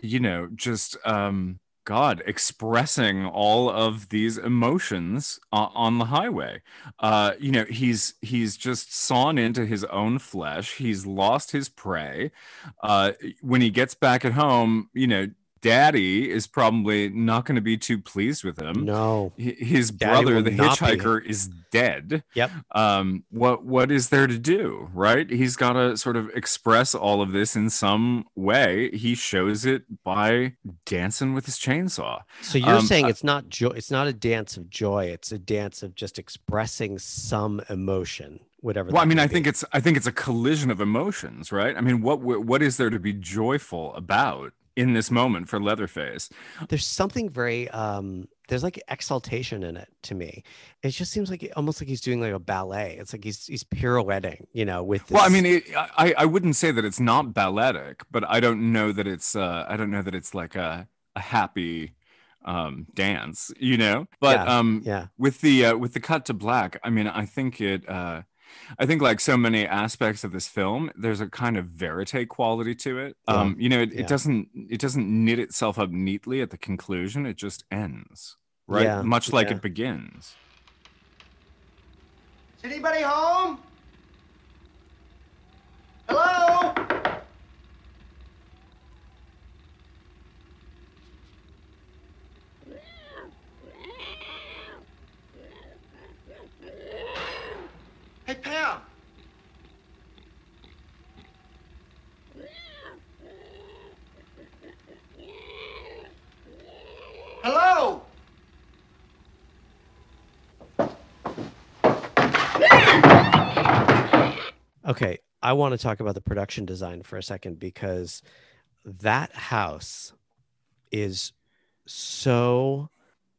Speaker 2: you know, just um, God expressing all of these emotions o- on the highway. Uh, you know, he's he's just sawn into his own flesh. He's lost his prey. Uh, when he gets back at home, you know, Daddy is probably not going to be too pleased with him.
Speaker 4: No.
Speaker 2: His
Speaker 4: Daddy
Speaker 2: brother, the hitchhiker, is dead.
Speaker 4: Yep.
Speaker 2: Um, what what is there to do, right? He's got to sort of express all of this in some way. He shows it by dancing with his chainsaw.
Speaker 4: So you're
Speaker 2: Um,
Speaker 4: saying it's not joy it's not a dance of joy, it's a dance of just expressing some emotion, whatever.
Speaker 2: Well, I mean, I
Speaker 4: be.
Speaker 2: think it's I think it's a collision of emotions, right? I mean, what what is there to be joyful about in this moment for Leatherface?
Speaker 4: there's something very um there's like exaltation in it to me. It just seems like almost like he's doing like a ballet. It's like he's he's pirouetting, you know, with this,
Speaker 2: Well, I mean, it, I I wouldn't say that it's not balletic, but I don't know that it's uh I don't know that it's like a a happy um dance, you know. But
Speaker 4: Yeah,
Speaker 2: um
Speaker 4: yeah.
Speaker 2: with the uh, with the cut to black, I mean, I think it uh I think like so many aspects of this film, there's a kind of verite quality to it.
Speaker 4: Yeah,
Speaker 2: Um, you know, it,
Speaker 4: yeah.
Speaker 2: it doesn't it doesn't knit itself up neatly at the conclusion. It just ends, right?
Speaker 4: Yeah,
Speaker 2: Much like
Speaker 4: yeah.
Speaker 2: it begins.
Speaker 6: Is anybody home? Hello? Hey, Pam. Hello?
Speaker 4: Okay, I want to talk about the production design for a second because that house is so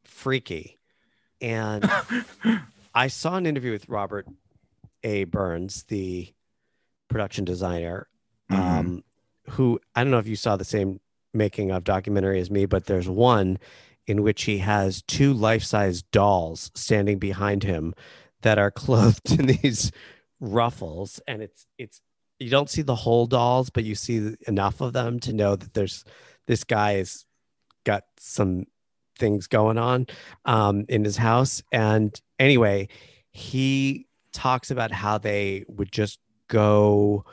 Speaker 4: freaky. And [laughs] I saw an interview with Robert A. Burns, the production designer,
Speaker 2: Mhm.
Speaker 4: um, who I don't know if you saw the same making of documentary as me, but there's one in which he has two life-size dolls standing behind him that are [laughs] clothed in these ruffles and it's it's you don't see the whole dolls but you see enough of them to know that there's this guy has got some things going on um, in his house. And anyway he talks about how they would just go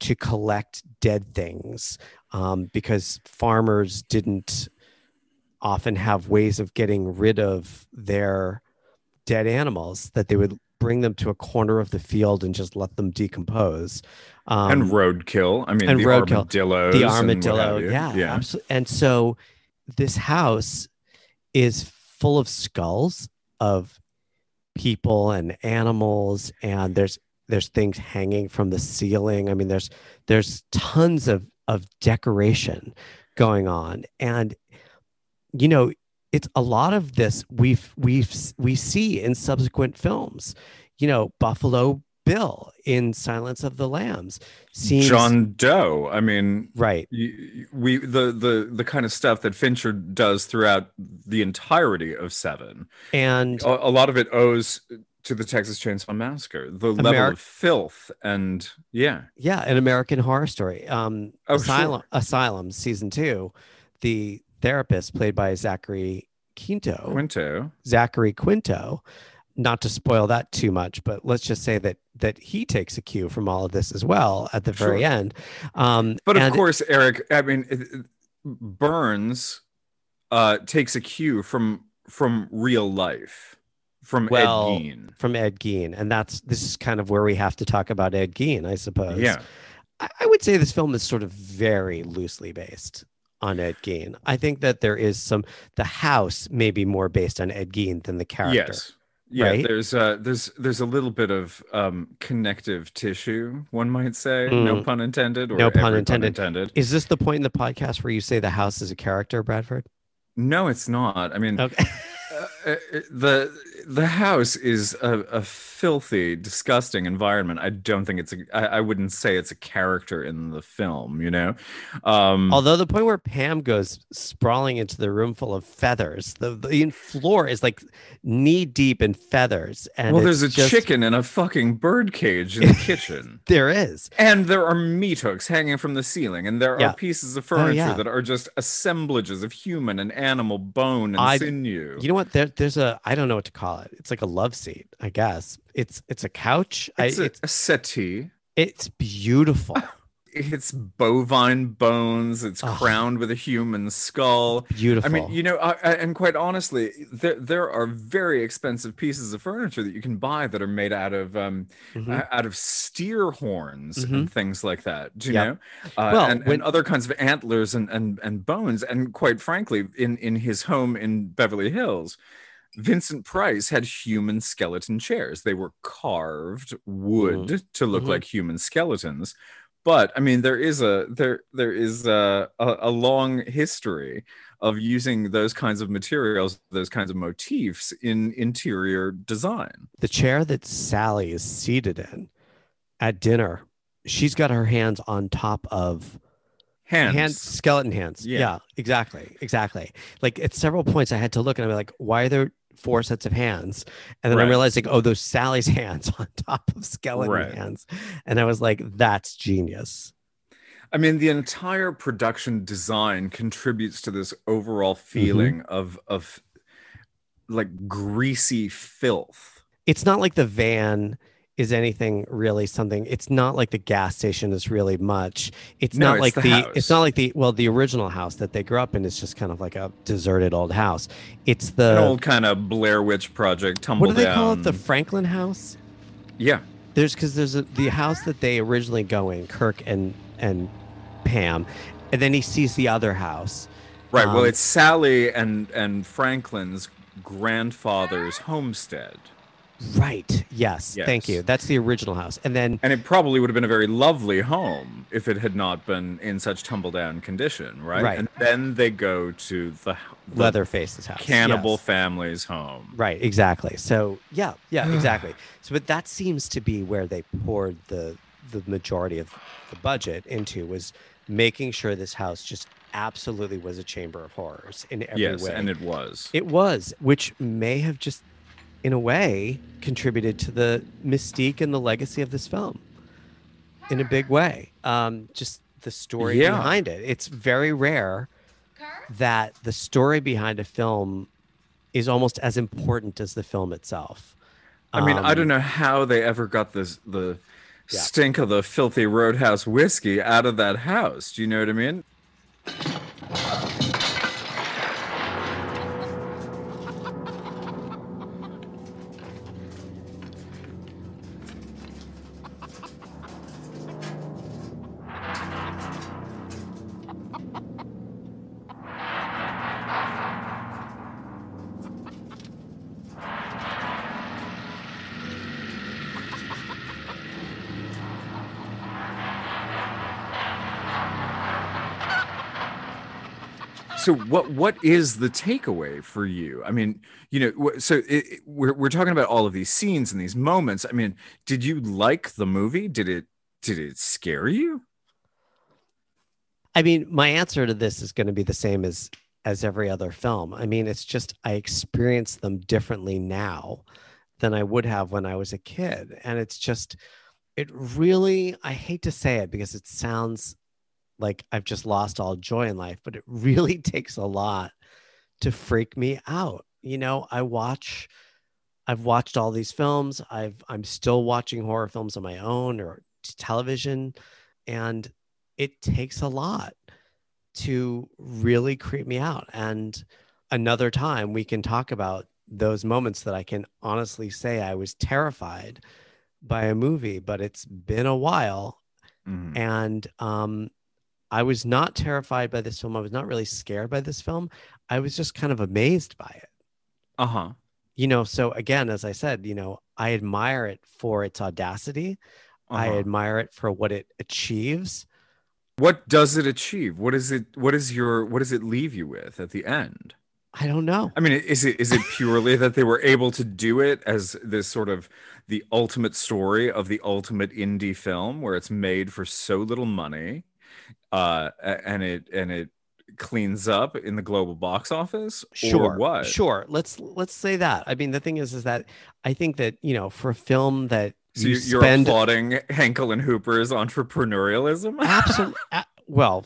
Speaker 4: to collect dead things um, because farmers didn't often have ways of getting rid of their dead animals that they would bring them to a corner of the field and just let them decompose um,
Speaker 2: and roadkill. I mean,
Speaker 4: and
Speaker 2: the
Speaker 4: roadkill.
Speaker 2: armadillos.
Speaker 4: the armadillo yeah,
Speaker 2: yeah.
Speaker 4: absolutely. and so this house is full of skulls of people and animals and there's there's things hanging from the ceiling i mean there's there's tons of of decoration going on and you know it's a lot of this we've we've we see in subsequent films you know buffalo bill in silence of the lambs seems
Speaker 2: John Doe. I mean,
Speaker 4: right
Speaker 2: we the the the kind of stuff that Fincher does throughout the entirety of Seven.
Speaker 4: and
Speaker 2: A, a lot of it owes to the Texas Chainsaw Massacre. The level of filth and yeah,
Speaker 4: Yeah, an American Horror Story. Um,
Speaker 2: Oh,
Speaker 4: Asylum,
Speaker 2: sure.
Speaker 4: Asylum, season two. The therapist, played by Zachary Quinto,
Speaker 2: Quinto.
Speaker 4: Zachary Quinto. Not to spoil that too much, but let's just say that that he takes a cue from all of this as well at the very
Speaker 2: Sure.
Speaker 4: end. Um,
Speaker 2: But of course, Eric. I mean, Burns uh, takes a cue from from real life, from
Speaker 4: Well,
Speaker 2: Ed Gein.
Speaker 4: from Ed Gein, and that's this is kind of where we have to talk about Ed Gein, I suppose.
Speaker 2: Yeah,
Speaker 4: I, I would say this film is sort of very loosely based on Ed Gein. I think that there is some the house may be more based on Ed Gein than the character.
Speaker 2: yes, yeah.
Speaker 4: right?
Speaker 2: There's uh, there's there's a little bit of um, connective tissue, one might say. No
Speaker 4: Mm.
Speaker 2: pun intended. Or
Speaker 4: No pun intended.
Speaker 2: intended.
Speaker 4: Is this the point in the podcast where you say the house is a character, Bradford?
Speaker 2: No, it's not. I mean,
Speaker 4: Okay.
Speaker 2: uh, uh, the the house is a, a filthy, disgusting environment. I don't think it's a. I, I wouldn't say it's a character in the film. You know, um,
Speaker 4: Although the point where Pam goes sprawling into the room full of feathers, the, the floor is like knee deep in feathers. And
Speaker 2: well, there's a
Speaker 4: just-
Speaker 2: chicken in a fucking bird cage in the [laughs] kitchen.
Speaker 4: There is.
Speaker 2: And there are meat hooks hanging from the ceiling, and there
Speaker 4: Yeah.
Speaker 2: are pieces of furniture
Speaker 4: yeah.
Speaker 2: that are just assemblages of human and animal bone and
Speaker 4: I-
Speaker 2: sinew.
Speaker 4: You know what? There, there's a I don't know what to call it. It's like a love seat, I guess. It's it's a couch.
Speaker 2: it's,
Speaker 4: I,
Speaker 2: a,
Speaker 4: it's
Speaker 2: a settee.
Speaker 4: it's beautiful. [laughs]
Speaker 2: It's bovine bones. It's
Speaker 4: Oh.
Speaker 2: crowned with a human skull.
Speaker 4: Beautiful.
Speaker 2: I mean, you know, I, I, and quite honestly, there there are very expensive pieces of furniture that you can buy that are made out of um
Speaker 4: Mhm.
Speaker 2: uh, out of steer horns
Speaker 4: Mhm.
Speaker 2: and things like that. Do you
Speaker 4: Yep.
Speaker 2: know? Uh,
Speaker 4: Well,
Speaker 2: and,
Speaker 4: when-
Speaker 2: and other kinds of antlers and and and bones. And quite frankly, in in his home in Beverly Hills. Vincent Price had human skeleton chairs. They were carved wood to look
Speaker 4: Mhm.
Speaker 2: like human skeletons. But I mean, there is a there there is a, a, a long history of using those kinds of materials, those kinds of motifs in interior design.
Speaker 4: the chair that Sally is seated in at dinner, she's got her hands on top of
Speaker 2: Hands.
Speaker 4: hand skeleton hands.
Speaker 2: Yeah.
Speaker 4: Yeah. exactly, exactly. Like at several points, I had to look and I'm like, why are there four sets of hands? And then I'm
Speaker 2: Right.
Speaker 4: realizing, oh, those Sally's [laughs] hands on top of skeleton
Speaker 2: Right.
Speaker 4: hands, and I was like, that's genius.
Speaker 2: I mean, the entire production design contributes to this overall
Speaker 4: Mm-hmm.
Speaker 2: feeling of of like greasy filth.
Speaker 4: It's not like the van is anything really something it's not like the gas station is really much it's
Speaker 2: No,
Speaker 4: not
Speaker 2: it's
Speaker 4: like
Speaker 2: the
Speaker 4: the, it's not like the well the original house that they grew up in is just kind of like a deserted old house it's
Speaker 2: An
Speaker 4: the
Speaker 2: old kind of Blair Witch project tumble
Speaker 4: what do they
Speaker 2: down.
Speaker 4: call it the franklin house
Speaker 2: yeah.
Speaker 4: there's because there's a, the house that they originally go in kirk and and pam and then he sees the other house
Speaker 2: Right. well,
Speaker 4: Um,
Speaker 2: it's Sally and and Franklin's grandfather's homestead.
Speaker 4: Right yes, thank you that's the original house and then
Speaker 2: And it probably would have been a very lovely home if it had not been in such tumble down condition, right?
Speaker 4: Right.
Speaker 2: And then they go to the, the
Speaker 4: leatherface's house
Speaker 2: cannibal
Speaker 4: yes.
Speaker 2: family's home.
Speaker 4: Right, exactly. So yeah, yeah, [sighs] exactly. So but that seems to be where they poured the the majority of the budget into was making sure this house just absolutely was a chamber of horrors in every
Speaker 2: yes,
Speaker 4: way.
Speaker 2: and it was.
Speaker 4: It was, which may have just, in a way, contributed to the mystique and the legacy of this film in a big way. Um, just the story
Speaker 2: Yeah.
Speaker 4: behind it. It's very rare that the story behind a film is almost as important as the film itself.
Speaker 2: I mean, I
Speaker 4: Um,
Speaker 2: don't know how they ever got this the
Speaker 4: Yeah.
Speaker 2: stink of the filthy roadhouse whiskey out of that house. Do you know what I mean? So what what is the takeaway for you? I mean, you know, so it, we're we're talking about all of these scenes and these moments. I mean, did you like the movie? Did it did it scare you?
Speaker 4: I mean, my answer to this is going to be the same as as every other film. I mean, it's just I experience them differently now than I would have when I was a kid, and it's just it really I hate to say it because it sounds like I've just lost all joy in life, but it really [laughs] takes a lot to freak me out. You know, I watch I've watched all these films. I've I'm still watching horror films on my own or television and it takes a lot to really creep me out. And another time we can talk about those moments that I can honestly say I was terrified by a movie, but it's been a while.
Speaker 2: Mhm.
Speaker 4: And um, I was not terrified by this film. I was not really scared by this film. I was just kind of amazed by it.
Speaker 2: Uh-huh.
Speaker 4: You know, so again, as I said, you know, I admire it for its audacity. I
Speaker 2: uh-huh.
Speaker 4: admire it for what it achieves.
Speaker 2: What does it achieve? What is it what is your what does it leave you with at the end?
Speaker 4: I don't know.
Speaker 2: I mean, is it is it purely that they were able to do it as this sort of the ultimate story of the ultimate indie film where it's made for so little money, uh, and it and it cleans up in the global box office,
Speaker 4: Sure.
Speaker 2: what?
Speaker 4: Sure. Let's let's say that. I mean, the thing is, is that I think that you know, for a film that
Speaker 2: So
Speaker 4: you
Speaker 2: you you're
Speaker 4: spend
Speaker 2: applauding Henkel and Hooper's entrepreneurialism?
Speaker 4: absolutely [laughs] well,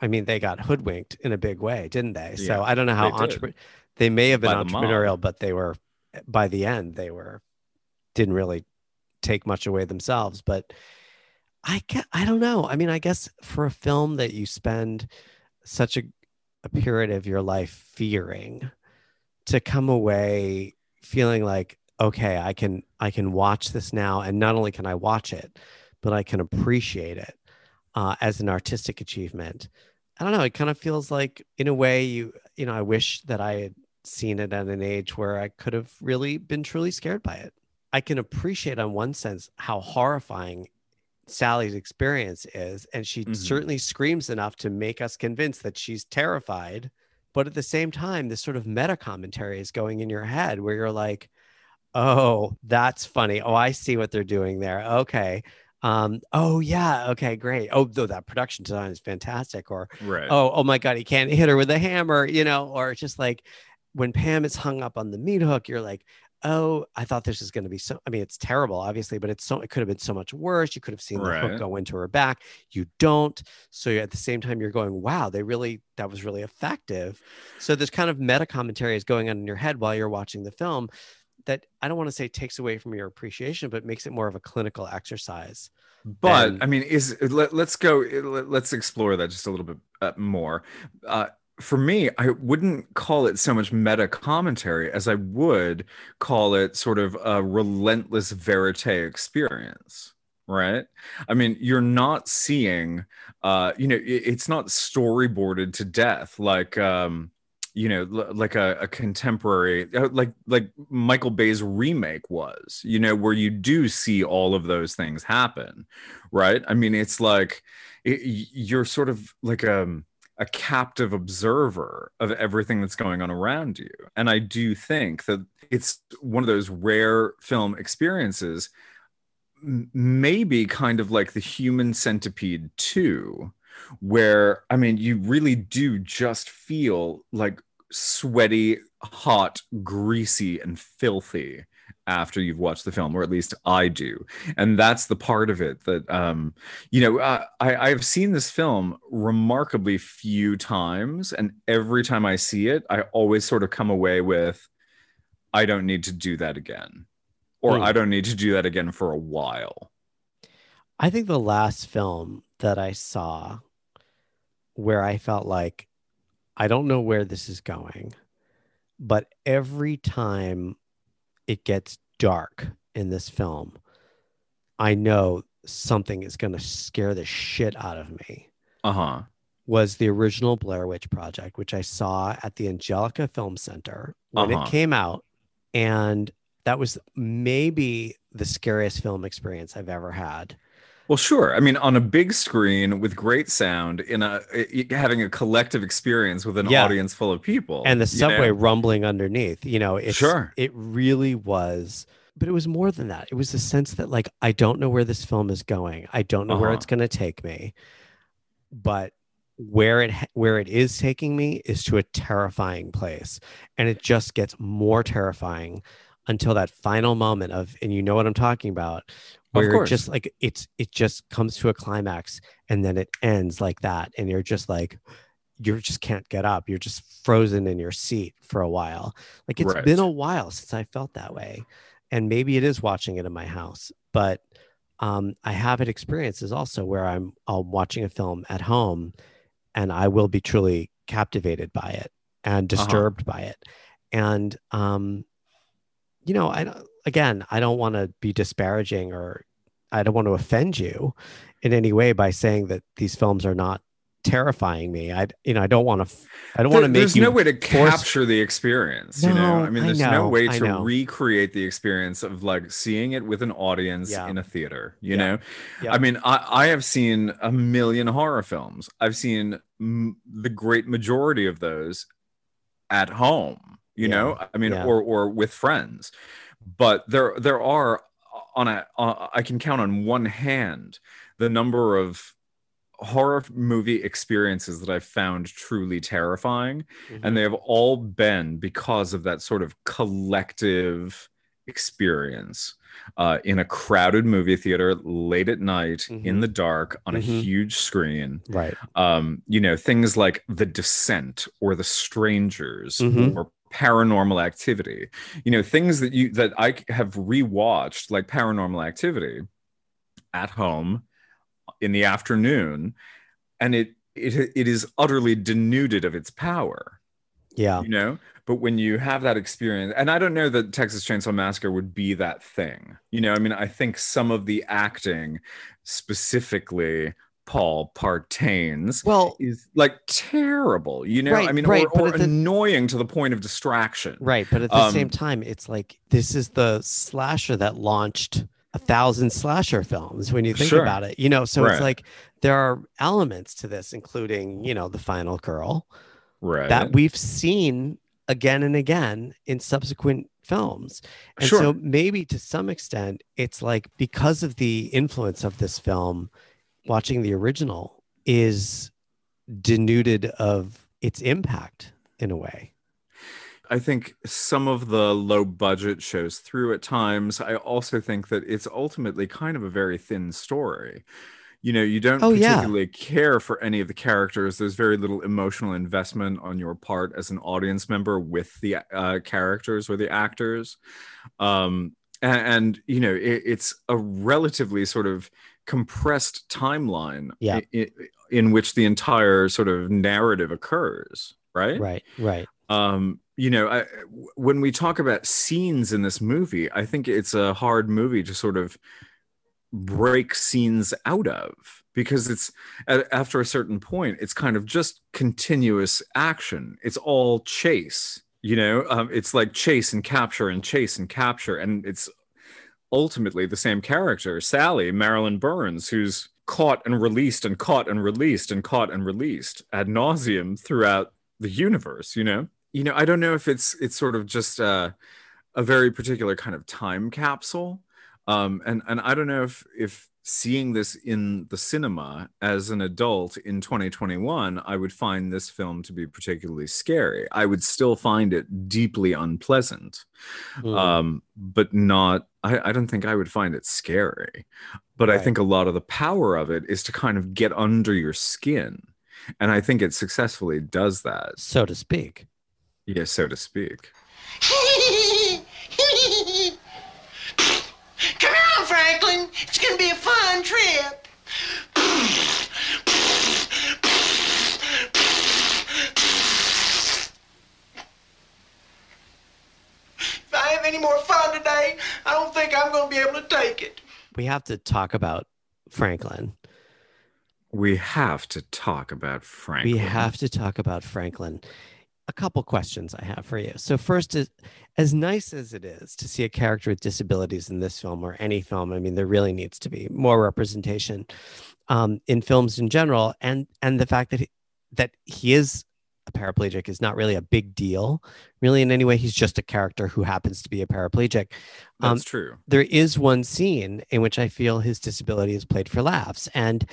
Speaker 4: I mean, they got hoodwinked in a big way, didn't they? So I don't know how
Speaker 2: they
Speaker 4: they may have been
Speaker 2: By
Speaker 4: entrepreneurial, but they were by the end they were didn't really take much away themselves. But I get, I don't know. I mean, I guess for a film that you spend such a, a period of your life fearing to come away feeling like okay i can i can watch this now and not only can i watch it but i can appreciate it uh, as an artistic achievement. I don't know. It kind of feels like in a way you you know i wish that i had seen it at an age where i could have really been truly scared by it. I can appreciate on one sense how horrifying sally's experience is and she
Speaker 2: Mhm.
Speaker 4: certainly screams enough to make us convinced that she's terrified but at the same time this sort of meta commentary is going in your head where you're like oh that's funny. Oh i see what they're doing there. Okay. Um oh yeah. Okay great. Oh though that production design is fantastic or
Speaker 2: right.
Speaker 4: oh oh my god he can't hit her with a hammer you know or just like when pam is hung up on the meat hook you're like oh i thought this was going to be so i mean it's terrible obviously but it's so it could have been so much worse you could have seen the hook go into her back you don't so at the same time you're going wow they really that was really effective so this kind of meta commentary is going on in your head while you're watching the film that i don't want to say takes away from your appreciation but makes it more of a clinical exercise
Speaker 2: But
Speaker 4: And-
Speaker 2: I mean, is let, let's go. Let, let's explore that just a little bit uh, more. Uh, for me, I wouldn't call it so much meta commentary as I would call it sort of a relentless verite experience. Right? I mean, you're not seeing, uh, you know, it- it's not storyboarded to death like. Um, you know like a, a contemporary uh, like like michael bay's remake was you know where you do see all of those things happen right i mean it's like it, you're sort of like a a captive observer of everything that's going on around you. And i do think that it's one of those rare film experiences maybe kind of like the human centipede 2 where I mean, you really do just feel like sweaty, hot, greasy, and filthy after you've watched the film, or at least I do. And that's the part of it that, um, you know, uh, I, I've seen this film remarkably few times. And every time I see it, I always sort of come away with, I don't need to do that again. Or
Speaker 4: Hmm.
Speaker 2: I don't need to do that again for a while.
Speaker 4: I think the last film that I saw where I felt like I don't know where this is going, but every time it gets dark in this film, I know something is going to scare the shit out of me.
Speaker 2: Uh huh.
Speaker 4: Was the original Blair Witch Project, which I saw at the Angelica Film Center when
Speaker 2: Uh-huh.
Speaker 4: it came out. And that was maybe the scariest film experience I've ever had.
Speaker 2: Well, sure. I mean, on a big screen with great sound, in a i- having a collective experience with an
Speaker 4: Yeah.
Speaker 2: audience full of people,
Speaker 4: and the
Speaker 2: you
Speaker 4: subway
Speaker 2: know?
Speaker 4: rumbling underneath you know it's
Speaker 2: Sure.
Speaker 4: it really was but it was more than that it was the sense that like i don't know where this film is going i don't know where
Speaker 2: Uh-huh.
Speaker 4: it's going to take me but where it where it is taking me is to a terrifying place and it just gets more terrifying until that final moment of and you know what i'm talking about where just like it's it just comes to a climax and then it ends like that and you're just like you just can't get up you're just frozen in your seat for a while like it's
Speaker 2: Right.
Speaker 4: been a while since i felt that way and maybe it is watching it in my house but um, i have had experiences also where i'm um, watching a film at home and i will be truly captivated by it and
Speaker 2: Uh-huh.
Speaker 4: disturbed by it and um, you know i don't again i don't want to be disparaging or i don't want to offend you in any way by saying that these films are not terrifying me. I you know i don't want to i don't want to make
Speaker 2: there's no way to
Speaker 4: force-
Speaker 2: capture the experience you know?
Speaker 4: No,
Speaker 2: i mean
Speaker 4: I
Speaker 2: there's
Speaker 4: know,
Speaker 2: no way to recreate the experience of like seeing it with an audience
Speaker 4: Yeah.
Speaker 2: in a theater you
Speaker 4: Yeah.
Speaker 2: know?
Speaker 4: Yeah.
Speaker 2: i mean I, I have seen a million horror films. I've seen m- the great majority of those at home you know? I mean or or with friends but there there are on a uh, i can count on one hand the number of horror movie experiences that I've found truly terrifying.
Speaker 4: Mhm.
Speaker 2: And they have all been because of that sort of collective experience uh, in a crowded movie theater late at night in
Speaker 4: Mhm.
Speaker 2: the dark on a
Speaker 4: Mhm.
Speaker 2: huge screen.
Speaker 4: right
Speaker 2: Um, you know, things like The Descent or The Strangers
Speaker 4: Mhm.
Speaker 2: or paranormal activity. You know things that you that i have rewatched like paranormal activity at home in the afternoon and it it, it is utterly denuded of its power.
Speaker 4: Yeah.
Speaker 2: You know? But when you have that experience and i don't know that texas chainsaw massacre would be that thing. You know i mean i think some of the acting specifically paul partains
Speaker 4: well
Speaker 2: is like terrible you know
Speaker 4: Right,
Speaker 2: i mean
Speaker 4: right,
Speaker 2: or, or
Speaker 4: the-
Speaker 2: annoying to the point of distraction
Speaker 4: Right, but at the same
Speaker 2: Um,
Speaker 4: time, it's like this is the slasher that launched a thousand slasher films when you think
Speaker 2: Sure.
Speaker 4: about it. You know, so
Speaker 2: Right.
Speaker 4: it's like there are elements to this, including, you know, the final girl
Speaker 2: right
Speaker 4: that we've seen again and again in subsequent films. And
Speaker 2: Sure.
Speaker 4: so maybe to some extent, it's like because of the influence of this film, watching the original is denuded of its impact in a way.
Speaker 2: I think some of the low budget shows through at times. I also think that it's ultimately kind of a very thin story. You know, you don't
Speaker 4: Oh, yeah.
Speaker 2: particularly care for any of the characters. There's very little emotional investment on your part as an audience member with the uh, characters or the actors. Um, and, and you know, it, it's a relatively sort of compressed timeline
Speaker 4: Yeah.
Speaker 2: i- i- in which the entire sort of narrative occurs, right?
Speaker 4: Right, right.
Speaker 2: um you know I, when we talk about scenes in this movie i think it's a hard movie to sort of break scenes out of because it's after a certain point it's kind of just continuous action it's all chase you know um, it's like chase and capture and chase and capture and it's ultimately the same character sally marilyn burns who's caught and released and caught and released and caught and released ad nauseam throughout the universe you know? You know i don't know if it's it's sort of just uh, a very particular kind of time capsule Um, and and I don't know if if seeing this in the cinema as an adult in 2021, I would find this film to be particularly scary. I would still find it deeply unpleasant,
Speaker 4: Mm.
Speaker 2: um, but not. I, I don't think I would find it scary. But I think a lot of the power of it is to kind of get under your skin, and I think it successfully does that.
Speaker 4: so to speak.
Speaker 2: Yeah, so to speak. [laughs]
Speaker 6: Come on, Franklin. It's gonna be a fun trip. If I have any more fun today, I don't think I'm gonna be able to take it.
Speaker 4: We have to talk about Franklin.
Speaker 2: We have to talk about Franklin.
Speaker 4: We have to talk about Franklin. A couple questions I have for you. So first is as nice as it is to see a character with disabilities in this film or any film, I mean there really needs to be more representation um, in films in general and and the fact that he, that he is a paraplegic is not really a big deal really in any way he's just a character who happens to be a paraplegic
Speaker 2: That's
Speaker 4: um,
Speaker 2: true.
Speaker 4: there is one scene in which I feel his disability is played for laughs, and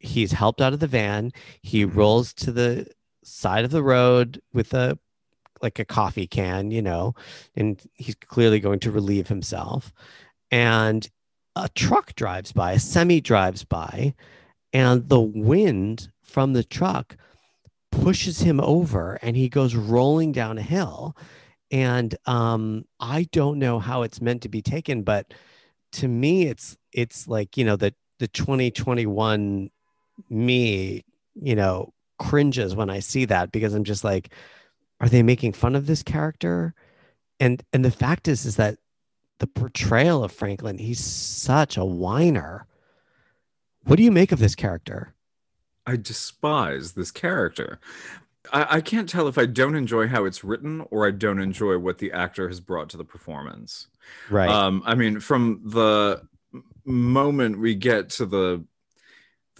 Speaker 4: he's helped out of the van. He
Speaker 2: Mhm.
Speaker 4: rolls to the side of the road with a like a coffee can, you know, and he's clearly going to relieve himself. And a truck drives by, a semi drives by, and the wind from the truck pushes him over and he goes rolling down a hill and um i don't know how it's meant to be taken but to me it's it's like you know the the 2021 me you know cringes when i see that because i'm just like are they making fun of this character and and the fact is is that the portrayal of franklin he's such a whiner what do you make of this character
Speaker 2: I despise this character. I, I can't tell if I don't enjoy how it's written or I don't enjoy what the actor has brought to the performance.
Speaker 4: right
Speaker 2: Um, I mean, from the moment we get to the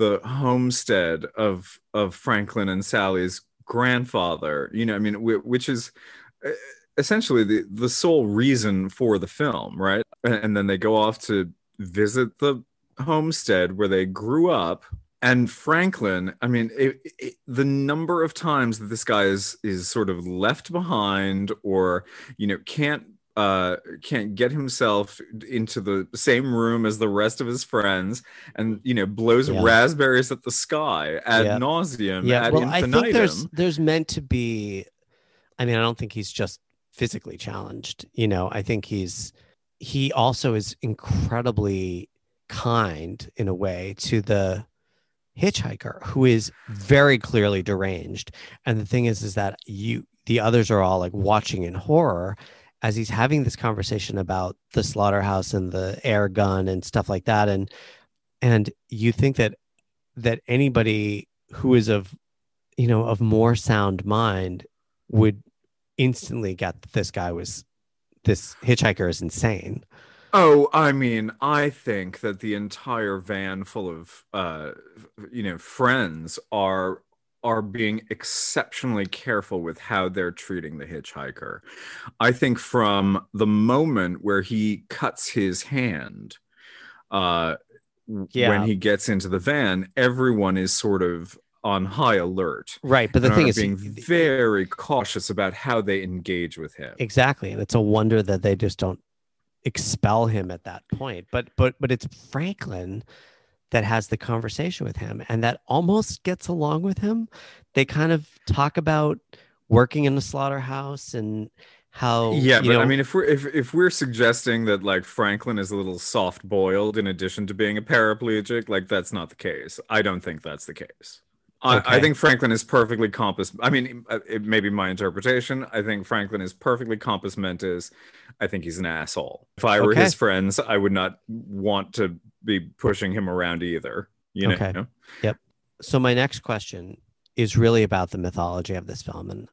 Speaker 2: the homestead of of Franklin and Sally's grandfather, you know, I mean, which is uh, essentially the the sole reason for the film, right? And, and then they go off to visit the homestead where they grew up. And Franklin, I mean, it, it, the number of times that this guy is is sort of left behind, or you know, can't uh can't get himself into the same room as the rest of his friends and you know blows
Speaker 4: Yeah.
Speaker 2: raspberries at the sky ad
Speaker 4: Yeah.
Speaker 2: nauseam
Speaker 4: yeah
Speaker 2: ad
Speaker 4: well i think there's there's meant to be i mean i don't think he's just physically challenged you know i think he's he also is incredibly kind in a way to the hitchhiker who is very clearly deranged and the thing is is that you the others are all like watching in horror as he's having this conversation about the slaughterhouse and the air gun and stuff like that. And and you think that that anybody who is of you know of more sound mind would instantly get that this guy was this hitchhiker is insane.
Speaker 2: Oh, I mean, I think that the entire van full of uh you know, friends are are being exceptionally careful with how they're treating the hitchhiker. I think from the moment where he cuts his hand uh
Speaker 4: Yeah.
Speaker 2: when he gets into the van, everyone is sort of on high alert.
Speaker 4: right but the thing is
Speaker 2: being very cautious about how they engage with him.
Speaker 4: exactly and it's a wonder that they just don't expel him at that point but but but it's franklin that has the conversation with him and that almost gets along with him they kind of talk about working in the slaughterhouse and how
Speaker 2: Yeah, but
Speaker 4: know,
Speaker 2: I mean, if we're if if we're suggesting that like Franklin is a little soft boiled in addition to being a paraplegic, like that's not the case. I don't think that's the case. I, I think Franklin is perfectly compass. I mean, uh, it may be my interpretation. I think Franklin is perfectly compos mentis. I think he's an asshole. If I were
Speaker 4: Okay.
Speaker 2: his friends, I would not want to be pushing him around either. You know.
Speaker 4: Okay. Yep. So my next question is really about the mythology of this film and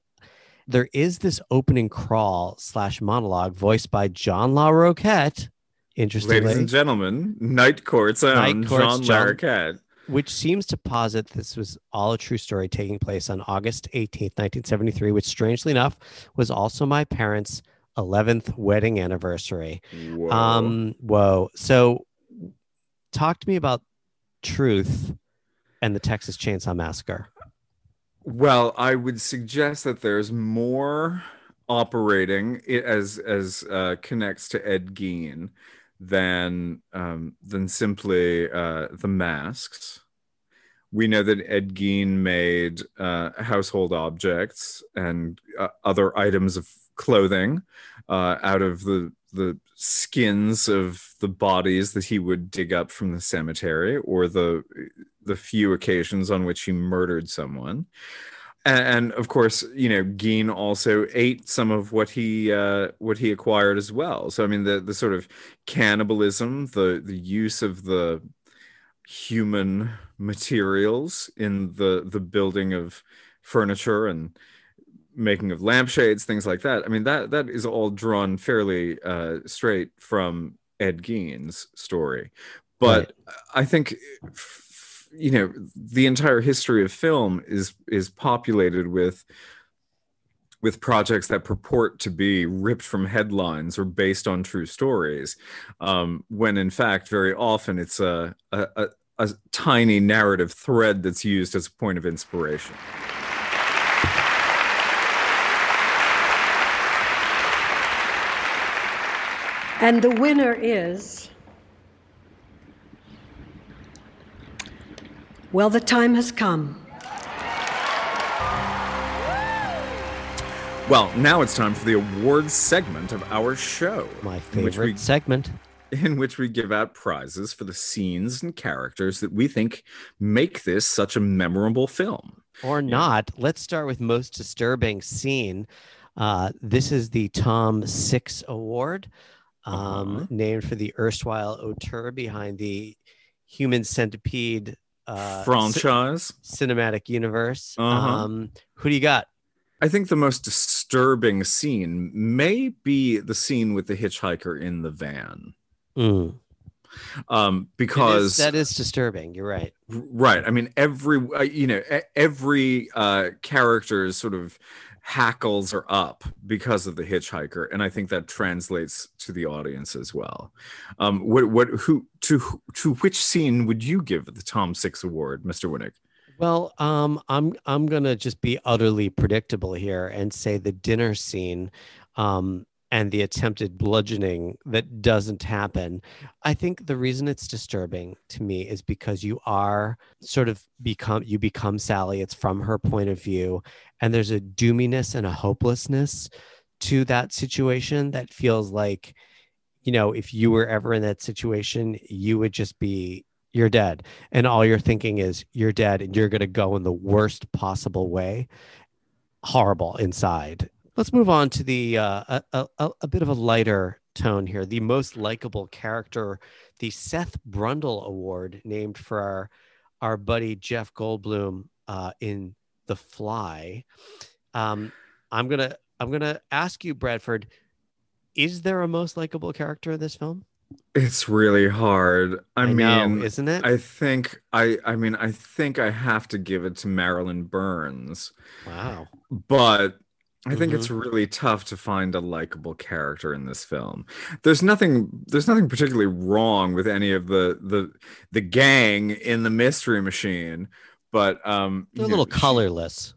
Speaker 4: there is this opening crawl slash monologue voiced by john Larroquette interestingly
Speaker 2: Ladies and gentlemen, Night Court's own
Speaker 4: Night Court's
Speaker 2: Jean
Speaker 4: John-
Speaker 2: Larroquette.
Speaker 4: Which seems to posit this was all a true story taking place on august 18th 1973 which strangely enough was also my parents 11th wedding anniversary.
Speaker 2: Whoa.
Speaker 4: Um, whoa. So, talk to me about Truth and the Texas Chainsaw Massacre.
Speaker 2: Well, I would suggest that there's more operating it as as uh, connects to Ed Gein than um, than simply uh, the masks. We know that Ed Gein made uh, household objects and uh, other items of clothing uh, out of the the skins of the bodies that he would dig up from the cemetery or the the few occasions on which he murdered someone and, and of course you know Gein also ate some of what he uh, what he acquired as well. So i mean the the sort of cannibalism the the use of the human materials in the the building of furniture and making of lampshades things like that i mean that that is all drawn fairly uh, straight from ed gein's story. But i think f- you know the entire history of film is is populated with with projects that purport to be ripped from headlines or based on true stories um, when in fact very often it's a, a, a, a tiny narrative thread that's used as a point of inspiration
Speaker 7: And the winner is. Well, the time has come.
Speaker 2: Well, now it's time for the awards segment of our show.
Speaker 4: My
Speaker 2: in which
Speaker 4: favorite
Speaker 2: we-
Speaker 4: segment.
Speaker 2: in which we give out prizes for the scenes and characters that we think make this such a memorable film.
Speaker 4: or not. Let's start with most disturbing scene. Uh, this is the Tom Six Award, um,
Speaker 2: Uh-huh.
Speaker 4: named for the erstwhile auteur behind the Human Centipede uh, ci-
Speaker 2: Franchise.
Speaker 4: cinematic universe.
Speaker 2: Uh-huh.
Speaker 4: Um, who do you got?
Speaker 2: I think the most disturbing scene may be the scene with the hitchhiker in the van.
Speaker 4: Mm.
Speaker 2: Um,
Speaker 4: It is-
Speaker 2: because
Speaker 4: that is disturbing. You're right.
Speaker 2: right i mean every uh, you know every uh character's sort of hackles are up because of the hitchhiker and i think that translates to the audience as well. Um what what who to to which scene would you give the tom six award mr winnick?
Speaker 4: Well, um, I'm I'm gonna just be utterly predictable here and say the dinner scene, um, and the attempted bludgeoning that doesn't happen. I think the reason it's disturbing to me is because you are sort of become you become Sally. It's from her point of view, and there's a doominess and a hopelessness to that situation that feels like, you know, if you were ever in that situation, you would just be you're dead and all you're thinking is you're dead and you're going to go in the worst possible way horrible inside let's move on to the uh, a, a, a bit of a lighter tone here. The most likable character the seth brundle award named for our our buddy jeff goldblum uh, in the fly. Um, i'm gonna i'm gonna ask you bradford is there a most likable character in this film?
Speaker 2: It's really hard. I,
Speaker 4: know,
Speaker 2: mean
Speaker 4: isn't it?
Speaker 2: I think i i mean i think i have to give it to marilyn burns.
Speaker 4: Wow.
Speaker 2: But I think
Speaker 4: Mm-hmm.
Speaker 2: it's really tough to find a likable character in this film. There's nothing there's nothing particularly wrong with any of the the the gang in the mystery machine, but um
Speaker 4: they're a little
Speaker 2: know,
Speaker 4: colorless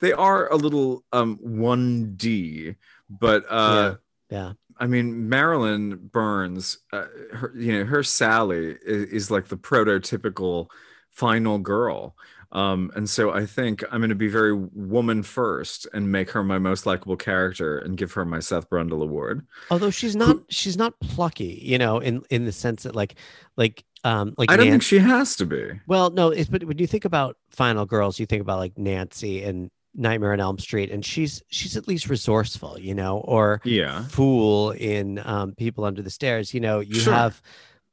Speaker 2: they are a little um 1D, but uh
Speaker 4: yeah
Speaker 2: I mean, Marilyn Burns, uh, her, you know, her Sally is, is like the prototypical final girl. Um, and so I think I'm going to be very woman first and make her my most likable character and give her my Seth Brundle award.
Speaker 4: although she's not she's not plucky you know in in the sense that like like um like
Speaker 2: I don't
Speaker 4: Nan-
Speaker 2: think she has to be.
Speaker 4: well no it's but when you think about final girls you think about like nancy and nightmare on elm street and she's she's at least resourceful you know or
Speaker 2: Yeah.
Speaker 4: fool in um people under the stairs you know you
Speaker 2: Sure.
Speaker 4: have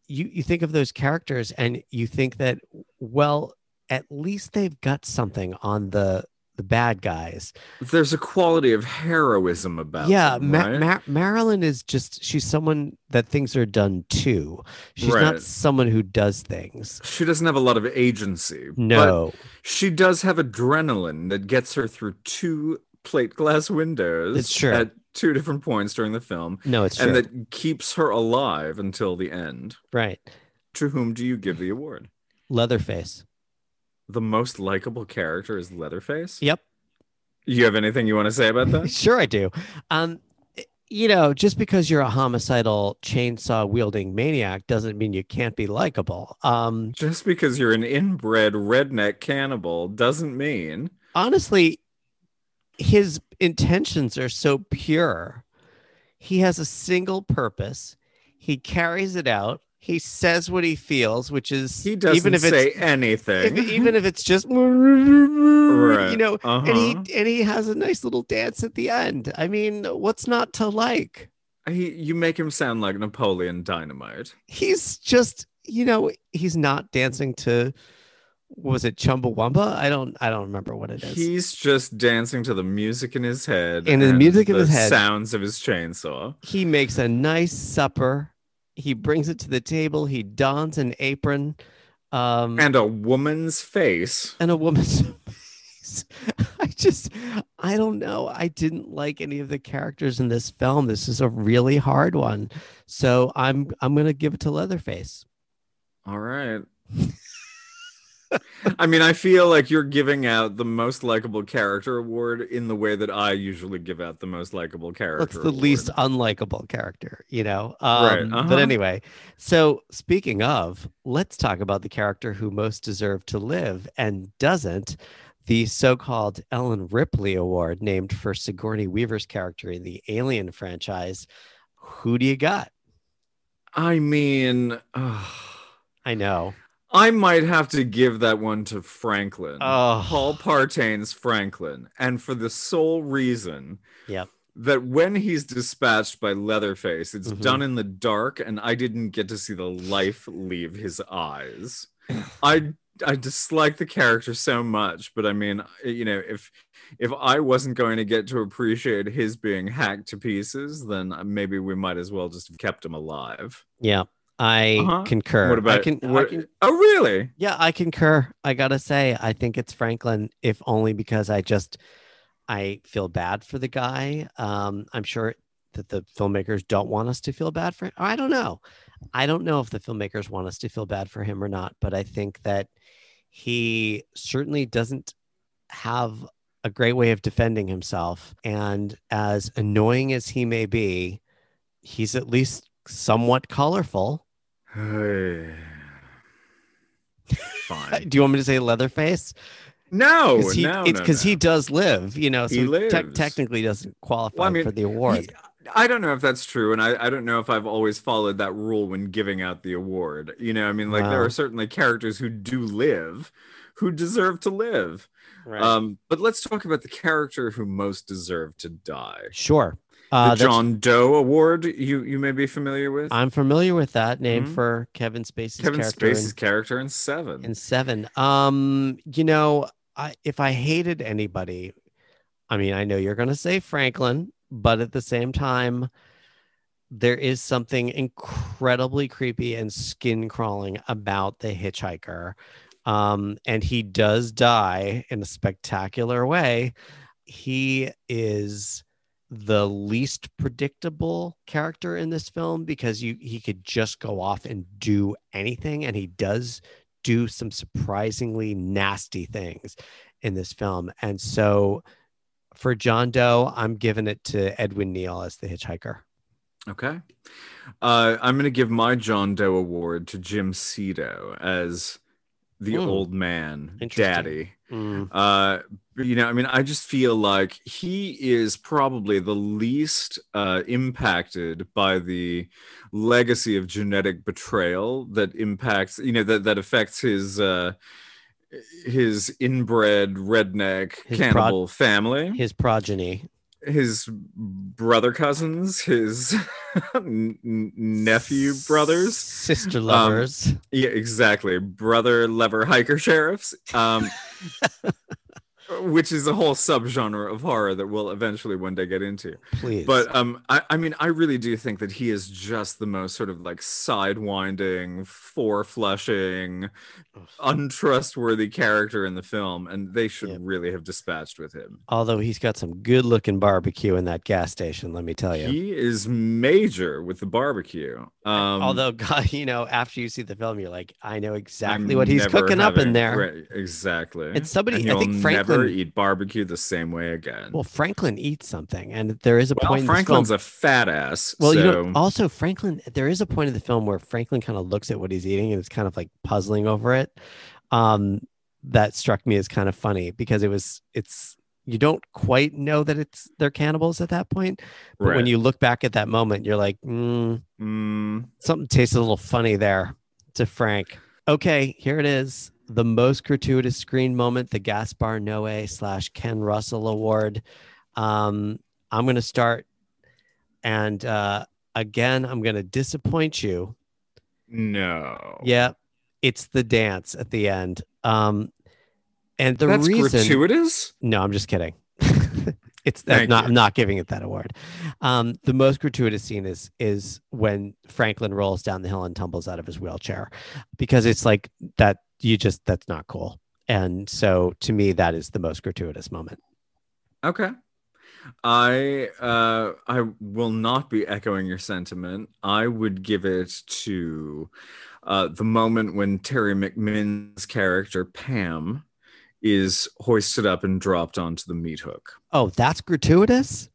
Speaker 4: you you think of those characters and you think that well at least they've got something on the the bad guys
Speaker 2: There's a quality of heroism about
Speaker 4: yeah
Speaker 2: them,
Speaker 4: Ma-
Speaker 2: right?
Speaker 4: Ma- marilyn is just she's someone that things are done to she's
Speaker 2: Right.
Speaker 4: not someone who does things
Speaker 2: she doesn't have a lot of agency. but
Speaker 4: no
Speaker 2: she does have adrenaline that gets her through two plate glass windows
Speaker 4: It's true.
Speaker 2: at two different points during the film,
Speaker 4: No, it's true.
Speaker 2: and that keeps her alive until the end.
Speaker 4: right.
Speaker 2: To whom do you give the award?
Speaker 4: Leatherface.
Speaker 2: The most likable character is Leatherface.
Speaker 4: Yep.
Speaker 2: You have anything you want to say about that? [laughs]
Speaker 4: sure I do. Um you know, just because you're a homicidal chainsaw wielding maniac doesn't mean you can't be likable. Um
Speaker 2: Just because you're an inbred redneck cannibal doesn't mean
Speaker 4: honestly his intentions are so pure. He has a single purpose. He carries it out. He says what he feels, which is
Speaker 2: he doesn't
Speaker 4: even if
Speaker 2: say
Speaker 4: it's
Speaker 2: anything.
Speaker 4: if, [laughs] even if it's just you know, and he
Speaker 2: Uh-huh.
Speaker 4: and he has a nice little dance at the end. I mean, what's not to like?
Speaker 2: He, you make him sound like Napoleon Dynamite.
Speaker 4: He's just, you know, he's not dancing to was it Chumbawamba? I don't I don't remember what it is.
Speaker 2: He's just dancing to the music in his head
Speaker 4: And the music in his head.
Speaker 2: sounds of his chainsaw.
Speaker 4: he makes a nice supper. He brings it to the table. He dons an apron. Um
Speaker 2: And a woman's face.
Speaker 4: and a woman's [laughs] face. I just, I don't know. I didn't like any of the characters in this film. This is a really hard one, so I'm I'm gonna give it to Leatherface.
Speaker 2: All right. [laughs] I mean, I feel like you're giving out the most likable character award in the way that I usually give out the most likable character.
Speaker 4: What's the
Speaker 2: award.
Speaker 4: least unlikable character? You know. Um,
Speaker 2: Right, uh-huh.
Speaker 4: But anyway, so speaking of, let's talk about the character who most deserved to live and doesn't. The so-called Ellen Ripley Award, named for Sigourney Weaver's character in the Alien franchise. Who do you got?
Speaker 2: I mean,
Speaker 4: I know.
Speaker 2: I might have to give that one to Franklin.
Speaker 4: Oh.
Speaker 2: Paul Partain's Franklin. And for the sole reason
Speaker 4: Yep.
Speaker 2: that when he's dispatched by Leatherface, it's
Speaker 4: Mhm.
Speaker 2: done in the dark, and I didn't get to see the life leave his eyes. [sighs] I I dislike the character so much, but I mean, you know, if if I wasn't going to get to appreciate his being hacked to pieces, then maybe we might as well just have kept him alive.
Speaker 4: Yeah, I
Speaker 2: Uh-huh.
Speaker 4: concur.
Speaker 2: What about
Speaker 4: I can, I can-
Speaker 2: Oh, really?
Speaker 4: yeah, I concur. I gotta say, I think it's Franklin, if only because I just I feel bad for the guy. Um, I'm sure that the filmmakers don't want us to feel bad for him. I don't know. I don't know if the filmmakers want us to feel bad for him or not, but I think that he certainly doesn't have a great way of defending himself. And as annoying as he may be, he's at least somewhat colorful.
Speaker 2: Fine. [laughs]
Speaker 4: Do you want me to say Leatherface?
Speaker 2: No,
Speaker 4: Because he,
Speaker 2: no,
Speaker 4: it's
Speaker 2: no,
Speaker 4: because
Speaker 2: no.
Speaker 4: he does live, you know, so
Speaker 2: He
Speaker 4: he te-
Speaker 2: lives.
Speaker 4: technically doesn't qualify
Speaker 2: Well, I mean,
Speaker 4: for the award.
Speaker 2: He- I don't know if that's true, and I, I don't know if I've always followed that rule when giving out the award. You know, I mean, like there are certainly characters who do live, who deserve to live.
Speaker 4: right.
Speaker 2: Um, but let's talk about the character who most deserved to die.
Speaker 4: sure.
Speaker 2: The
Speaker 4: Uh, that's-
Speaker 2: John Doe Award. You you may be familiar with
Speaker 4: I'm familiar with that name
Speaker 2: Mhm.
Speaker 4: for Kevin Spacey's
Speaker 2: Kevin
Speaker 4: character in-
Speaker 2: Spacey's character in Seven.
Speaker 4: in Seven. Um, you know, I if I hated anybody, I mean, I know you're gonna say Franklin, but at the same time, there is something incredibly creepy and skin crawling about the hitchhiker. Um, and he does die in a spectacular way. He is the least predictable character in this film because you he could just go off and do anything and he does do some surprisingly nasty things in this film and so for John Doe I'm giving it to Edwin Neal as the hitchhiker
Speaker 2: Okay. Uh, I'm going to give my John Doe award to Jim Siedow as the
Speaker 4: Hmm.
Speaker 2: old man, daddy.
Speaker 4: Mm,
Speaker 2: Uh, you know, I mean, I just feel like he is probably the least uh, impacted by the legacy of genetic betrayal that impacts, you know, that, that affects his. Uh, his inbred redneck
Speaker 4: His
Speaker 2: cannibal family
Speaker 4: his progeny
Speaker 2: his brother cousins, his [laughs] nephew brothers.
Speaker 4: sister
Speaker 2: Um,
Speaker 4: lovers
Speaker 2: Yeah, exactly. Brother lever hiker sheriffs. Um, [laughs] which is a whole subgenre of horror that we'll eventually one day get into.
Speaker 4: Please.
Speaker 2: But um, I, I mean, I really do think that he is just the most sort of like sidewinding, four-flushing, untrustworthy character in the film, and they should
Speaker 4: Yep.
Speaker 2: really have dispatched with him.
Speaker 4: although he's got some good looking barbecue in that gas station, let me tell you.
Speaker 2: He is major with the barbecue. Um,
Speaker 4: although [laughs] God, you know, after you see the film, you're like, I know exactly
Speaker 2: I'm
Speaker 4: what he's cooking up in there.
Speaker 2: right, exactly.
Speaker 4: And somebody-
Speaker 2: and
Speaker 4: I think
Speaker 2: never eat barbecue the same way again.
Speaker 4: Well, Franklin eats something, and there is a
Speaker 2: Well,
Speaker 4: point. in film-
Speaker 2: Franklin's a fat ass.
Speaker 4: Well, you know, also Franklin, there is a point in the film where Franklin kind of looks at what he's eating and is kind of like puzzling over it. Um, that struck me as kind of funny because it was, it's, you don't quite know that it's they're cannibals at that point. But when you look back at that moment, you're like, mm,
Speaker 2: Mm,
Speaker 4: something tastes a little funny there to Frank. Okay, here it is. The most gratuitous screen moment, the Gaspar Noé slash Ken Russell Award. Um, I'm going to start. And uh, again, I'm going to disappoint you.
Speaker 2: no.
Speaker 4: Yeah, it's the dance at the end. Um, and the
Speaker 2: That's
Speaker 4: reason.
Speaker 2: gratuitous.
Speaker 4: No, I'm just kidding. [laughs] it's that's
Speaker 2: Thank
Speaker 4: not.
Speaker 2: you.
Speaker 4: I'm not giving it that award. Um, the most gratuitous scene is is when Franklin rolls down the hill and tumbles out of his wheelchair, because it's like that. You just that's not cool. And so to me, that is the most gratuitous moment.
Speaker 2: Okay. I uh I will not be echoing your sentiment. I would give it to uh the moment when Teri McMinn's character Pam is hoisted up and dropped onto the meat hook.
Speaker 4: Oh, that's gratuitous.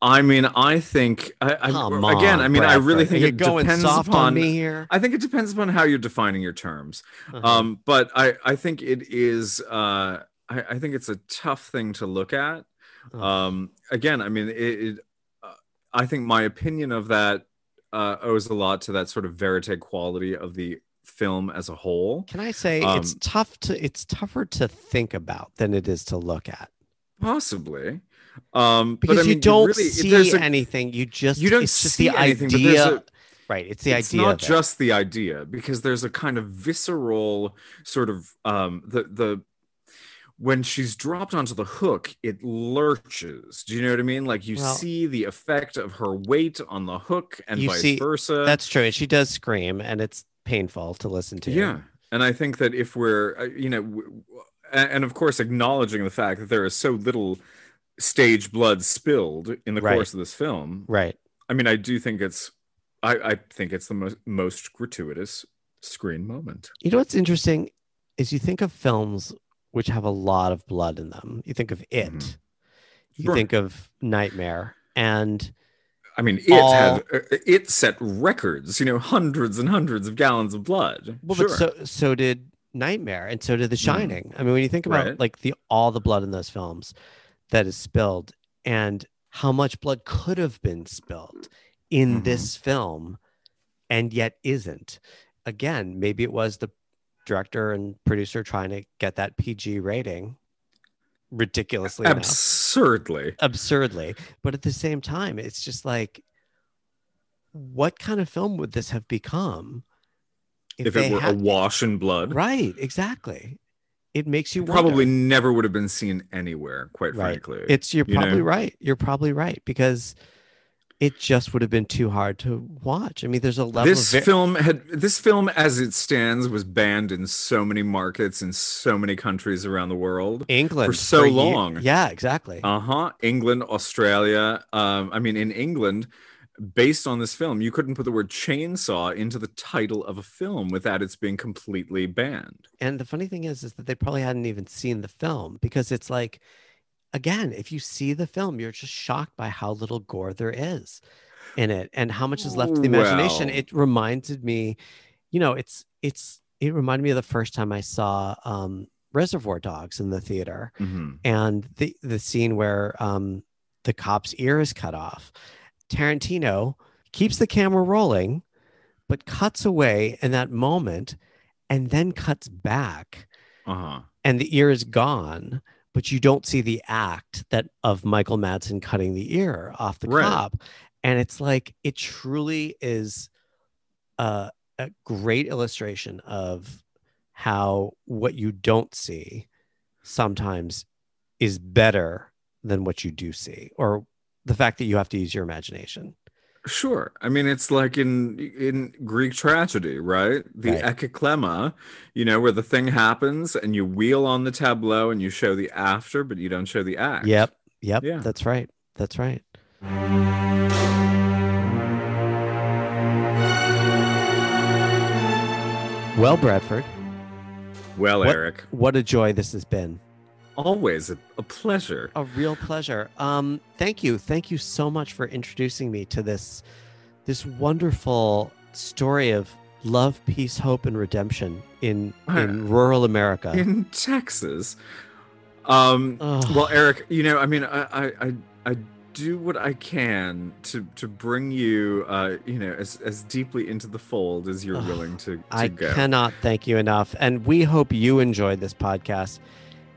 Speaker 2: I mean, I think I, I
Speaker 4: Come
Speaker 2: again, I mean, I really think
Speaker 4: you're
Speaker 2: it
Speaker 4: going
Speaker 2: depends
Speaker 4: soft
Speaker 2: upon
Speaker 4: on me here.
Speaker 2: I think it depends upon how you're defining your terms.
Speaker 4: Uh-huh.
Speaker 2: Um, but I, I think it is uh I, I think it's a tough thing to look at.
Speaker 4: Uh-huh.
Speaker 2: Um, again, I mean, it, it uh, I think my opinion of that uh, owes a lot to that sort of verite quality of the film as a whole.
Speaker 4: Can I say it's
Speaker 2: um,
Speaker 4: tough to it's tougher to think about than it is to look at
Speaker 2: Possibly. Um,
Speaker 4: because
Speaker 2: but I
Speaker 4: you
Speaker 2: mean,
Speaker 4: don't
Speaker 2: really,
Speaker 4: see anything. You just
Speaker 2: you don't see
Speaker 4: the
Speaker 2: anything,
Speaker 4: idea.
Speaker 2: a-
Speaker 4: right, it's the
Speaker 2: it's
Speaker 4: idea. It's not
Speaker 2: just the idea because there's a kind of visceral sort of um the the when she's dropped onto the hook it lurches do you know what i mean like you
Speaker 4: Well-
Speaker 2: see the effect of her weight on the hook and
Speaker 4: You
Speaker 2: vice
Speaker 4: see-
Speaker 2: versa
Speaker 4: That's true. And she does scream, and it's painful to listen to.
Speaker 2: yeah and i think that if we're uh, you know w- w- and, and of course acknowledging the fact that there is so little stage blood spilled in the
Speaker 4: Right.
Speaker 2: course of this film
Speaker 4: Right.
Speaker 2: i mean i do think it's i i think it's the most most gratuitous screen moment
Speaker 4: You know what's interesting is you think of films which have a lot of blood in them. You think of It.
Speaker 2: Mhm.
Speaker 4: You
Speaker 2: Sure.
Speaker 4: think of Nightmare, and
Speaker 2: I mean, it
Speaker 4: all-
Speaker 2: had uh, it set records. You know, hundreds and hundreds of gallons of blood.
Speaker 4: well,
Speaker 2: sure.
Speaker 4: but so so did Nightmare, and so did The Shining. I mean, when you think about
Speaker 2: Right.
Speaker 4: like the all the blood in those films that is spilled, and how much blood could have been spilled in
Speaker 2: Mhm.
Speaker 4: this film, and yet isn't. Again, maybe it was the director and producer trying to get that PG rating ridiculously enough
Speaker 2: absurdly.
Speaker 4: absurdly but at the same time it's just like what kind of film would this have become
Speaker 2: If,
Speaker 4: they
Speaker 2: it were
Speaker 4: had-
Speaker 2: awash in blood,
Speaker 4: right exactly it makes you
Speaker 2: it probably never would have been seen anywhere. Quite
Speaker 4: Right.
Speaker 2: frankly,
Speaker 4: it's you're
Speaker 2: you know?
Speaker 4: probably right you're probably right because it just would have been too hard to watch i mean there's a level
Speaker 2: this
Speaker 4: of ver-
Speaker 2: film had this film as it stands was banned in so many markets in so many countries around the world.
Speaker 4: england for
Speaker 2: so
Speaker 4: ye-
Speaker 2: long.
Speaker 4: yeah exactly
Speaker 2: Uh huh. England, Australia. Um, I mean, in England, based on this film, you couldn't put the word chainsaw into the title of a film without it's being completely banned.
Speaker 4: And the funny thing is, is that they probably hadn't even seen the film because it's like, again, if you see the film, you're just shocked by how little gore there is in it and how much is left to the imagination.
Speaker 2: Well-
Speaker 4: It reminded me, you know, it's it's it reminded me of the first time I saw um, Reservoir Dogs in the theater
Speaker 2: Mhm.
Speaker 4: and the the scene where um, the cop's ear is cut off. Tarantino keeps the camera rolling, but cuts away in that moment, and then cuts back,
Speaker 2: Uh-huh.
Speaker 4: and the ear is gone. But you don't see the act that of Michael Madsen cutting the ear off the
Speaker 2: Right.
Speaker 4: cop, and it's like it truly is a, a great illustration of how what you don't see sometimes is better than what you do see, or the fact that you have to use your imagination.
Speaker 2: Sure. I mean, it's like in in Greek tragedy, right? The
Speaker 4: Right.
Speaker 2: you know, where the thing happens and you wheel on the tableau and you show the after, but you don't show the act.
Speaker 4: Yep. Yep.
Speaker 2: Yeah.
Speaker 4: That's right. That's right. Well, Bradford,
Speaker 2: Well,
Speaker 4: What-
Speaker 2: Eric,
Speaker 4: what a joy this has been.
Speaker 2: Always a, pleasure.
Speaker 4: A real pleasure. Um, thank you. Thank you so much for introducing me to this this wonderful story of love, peace, hope, and redemption in in rural America.
Speaker 2: in Texas. Um,
Speaker 4: Ugh.
Speaker 2: well, Eric, you know, I mean, I, I, I, I do what I can to to bring you, uh, you know, as as deeply into the fold as you're
Speaker 4: Ugh,
Speaker 2: willing to, to
Speaker 4: I
Speaker 2: go.
Speaker 4: cannot thank you enough. And we hope you enjoyed this podcast.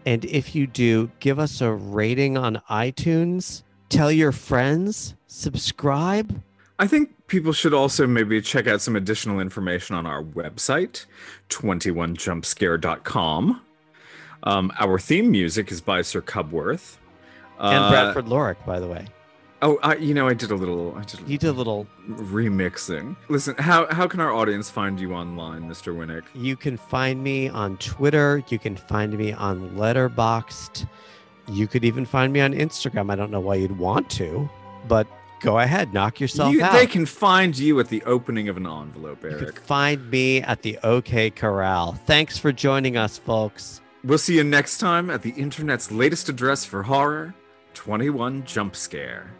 Speaker 4: And if you do, give us a rating on iTunes, tell your friends, subscribe.
Speaker 2: I think people should also maybe check out some additional information on our website, 21jumpscare.com. Um, our theme music is by Sir Cubworth.
Speaker 4: And
Speaker 2: Uh,
Speaker 4: Bradford Lorick, by the way.
Speaker 2: Oh, I, you know, I did a little. I did a
Speaker 4: You did a little
Speaker 2: remixing. Listen, how how can our audience find you online, Mr. Winnick?
Speaker 4: You can find me on Twitter. You can find me on Letterboxd. You could even find me on Instagram. I don't know why you'd want to, but go ahead, knock yourself
Speaker 2: You-
Speaker 4: out.
Speaker 2: they can find you at the opening of an envelope,
Speaker 4: You
Speaker 2: Eric.
Speaker 4: can find me at the OK Corral. Thanks for joining us, folks.
Speaker 2: We'll see you next time at the internet's latest address for horror, 21 Jump Scare.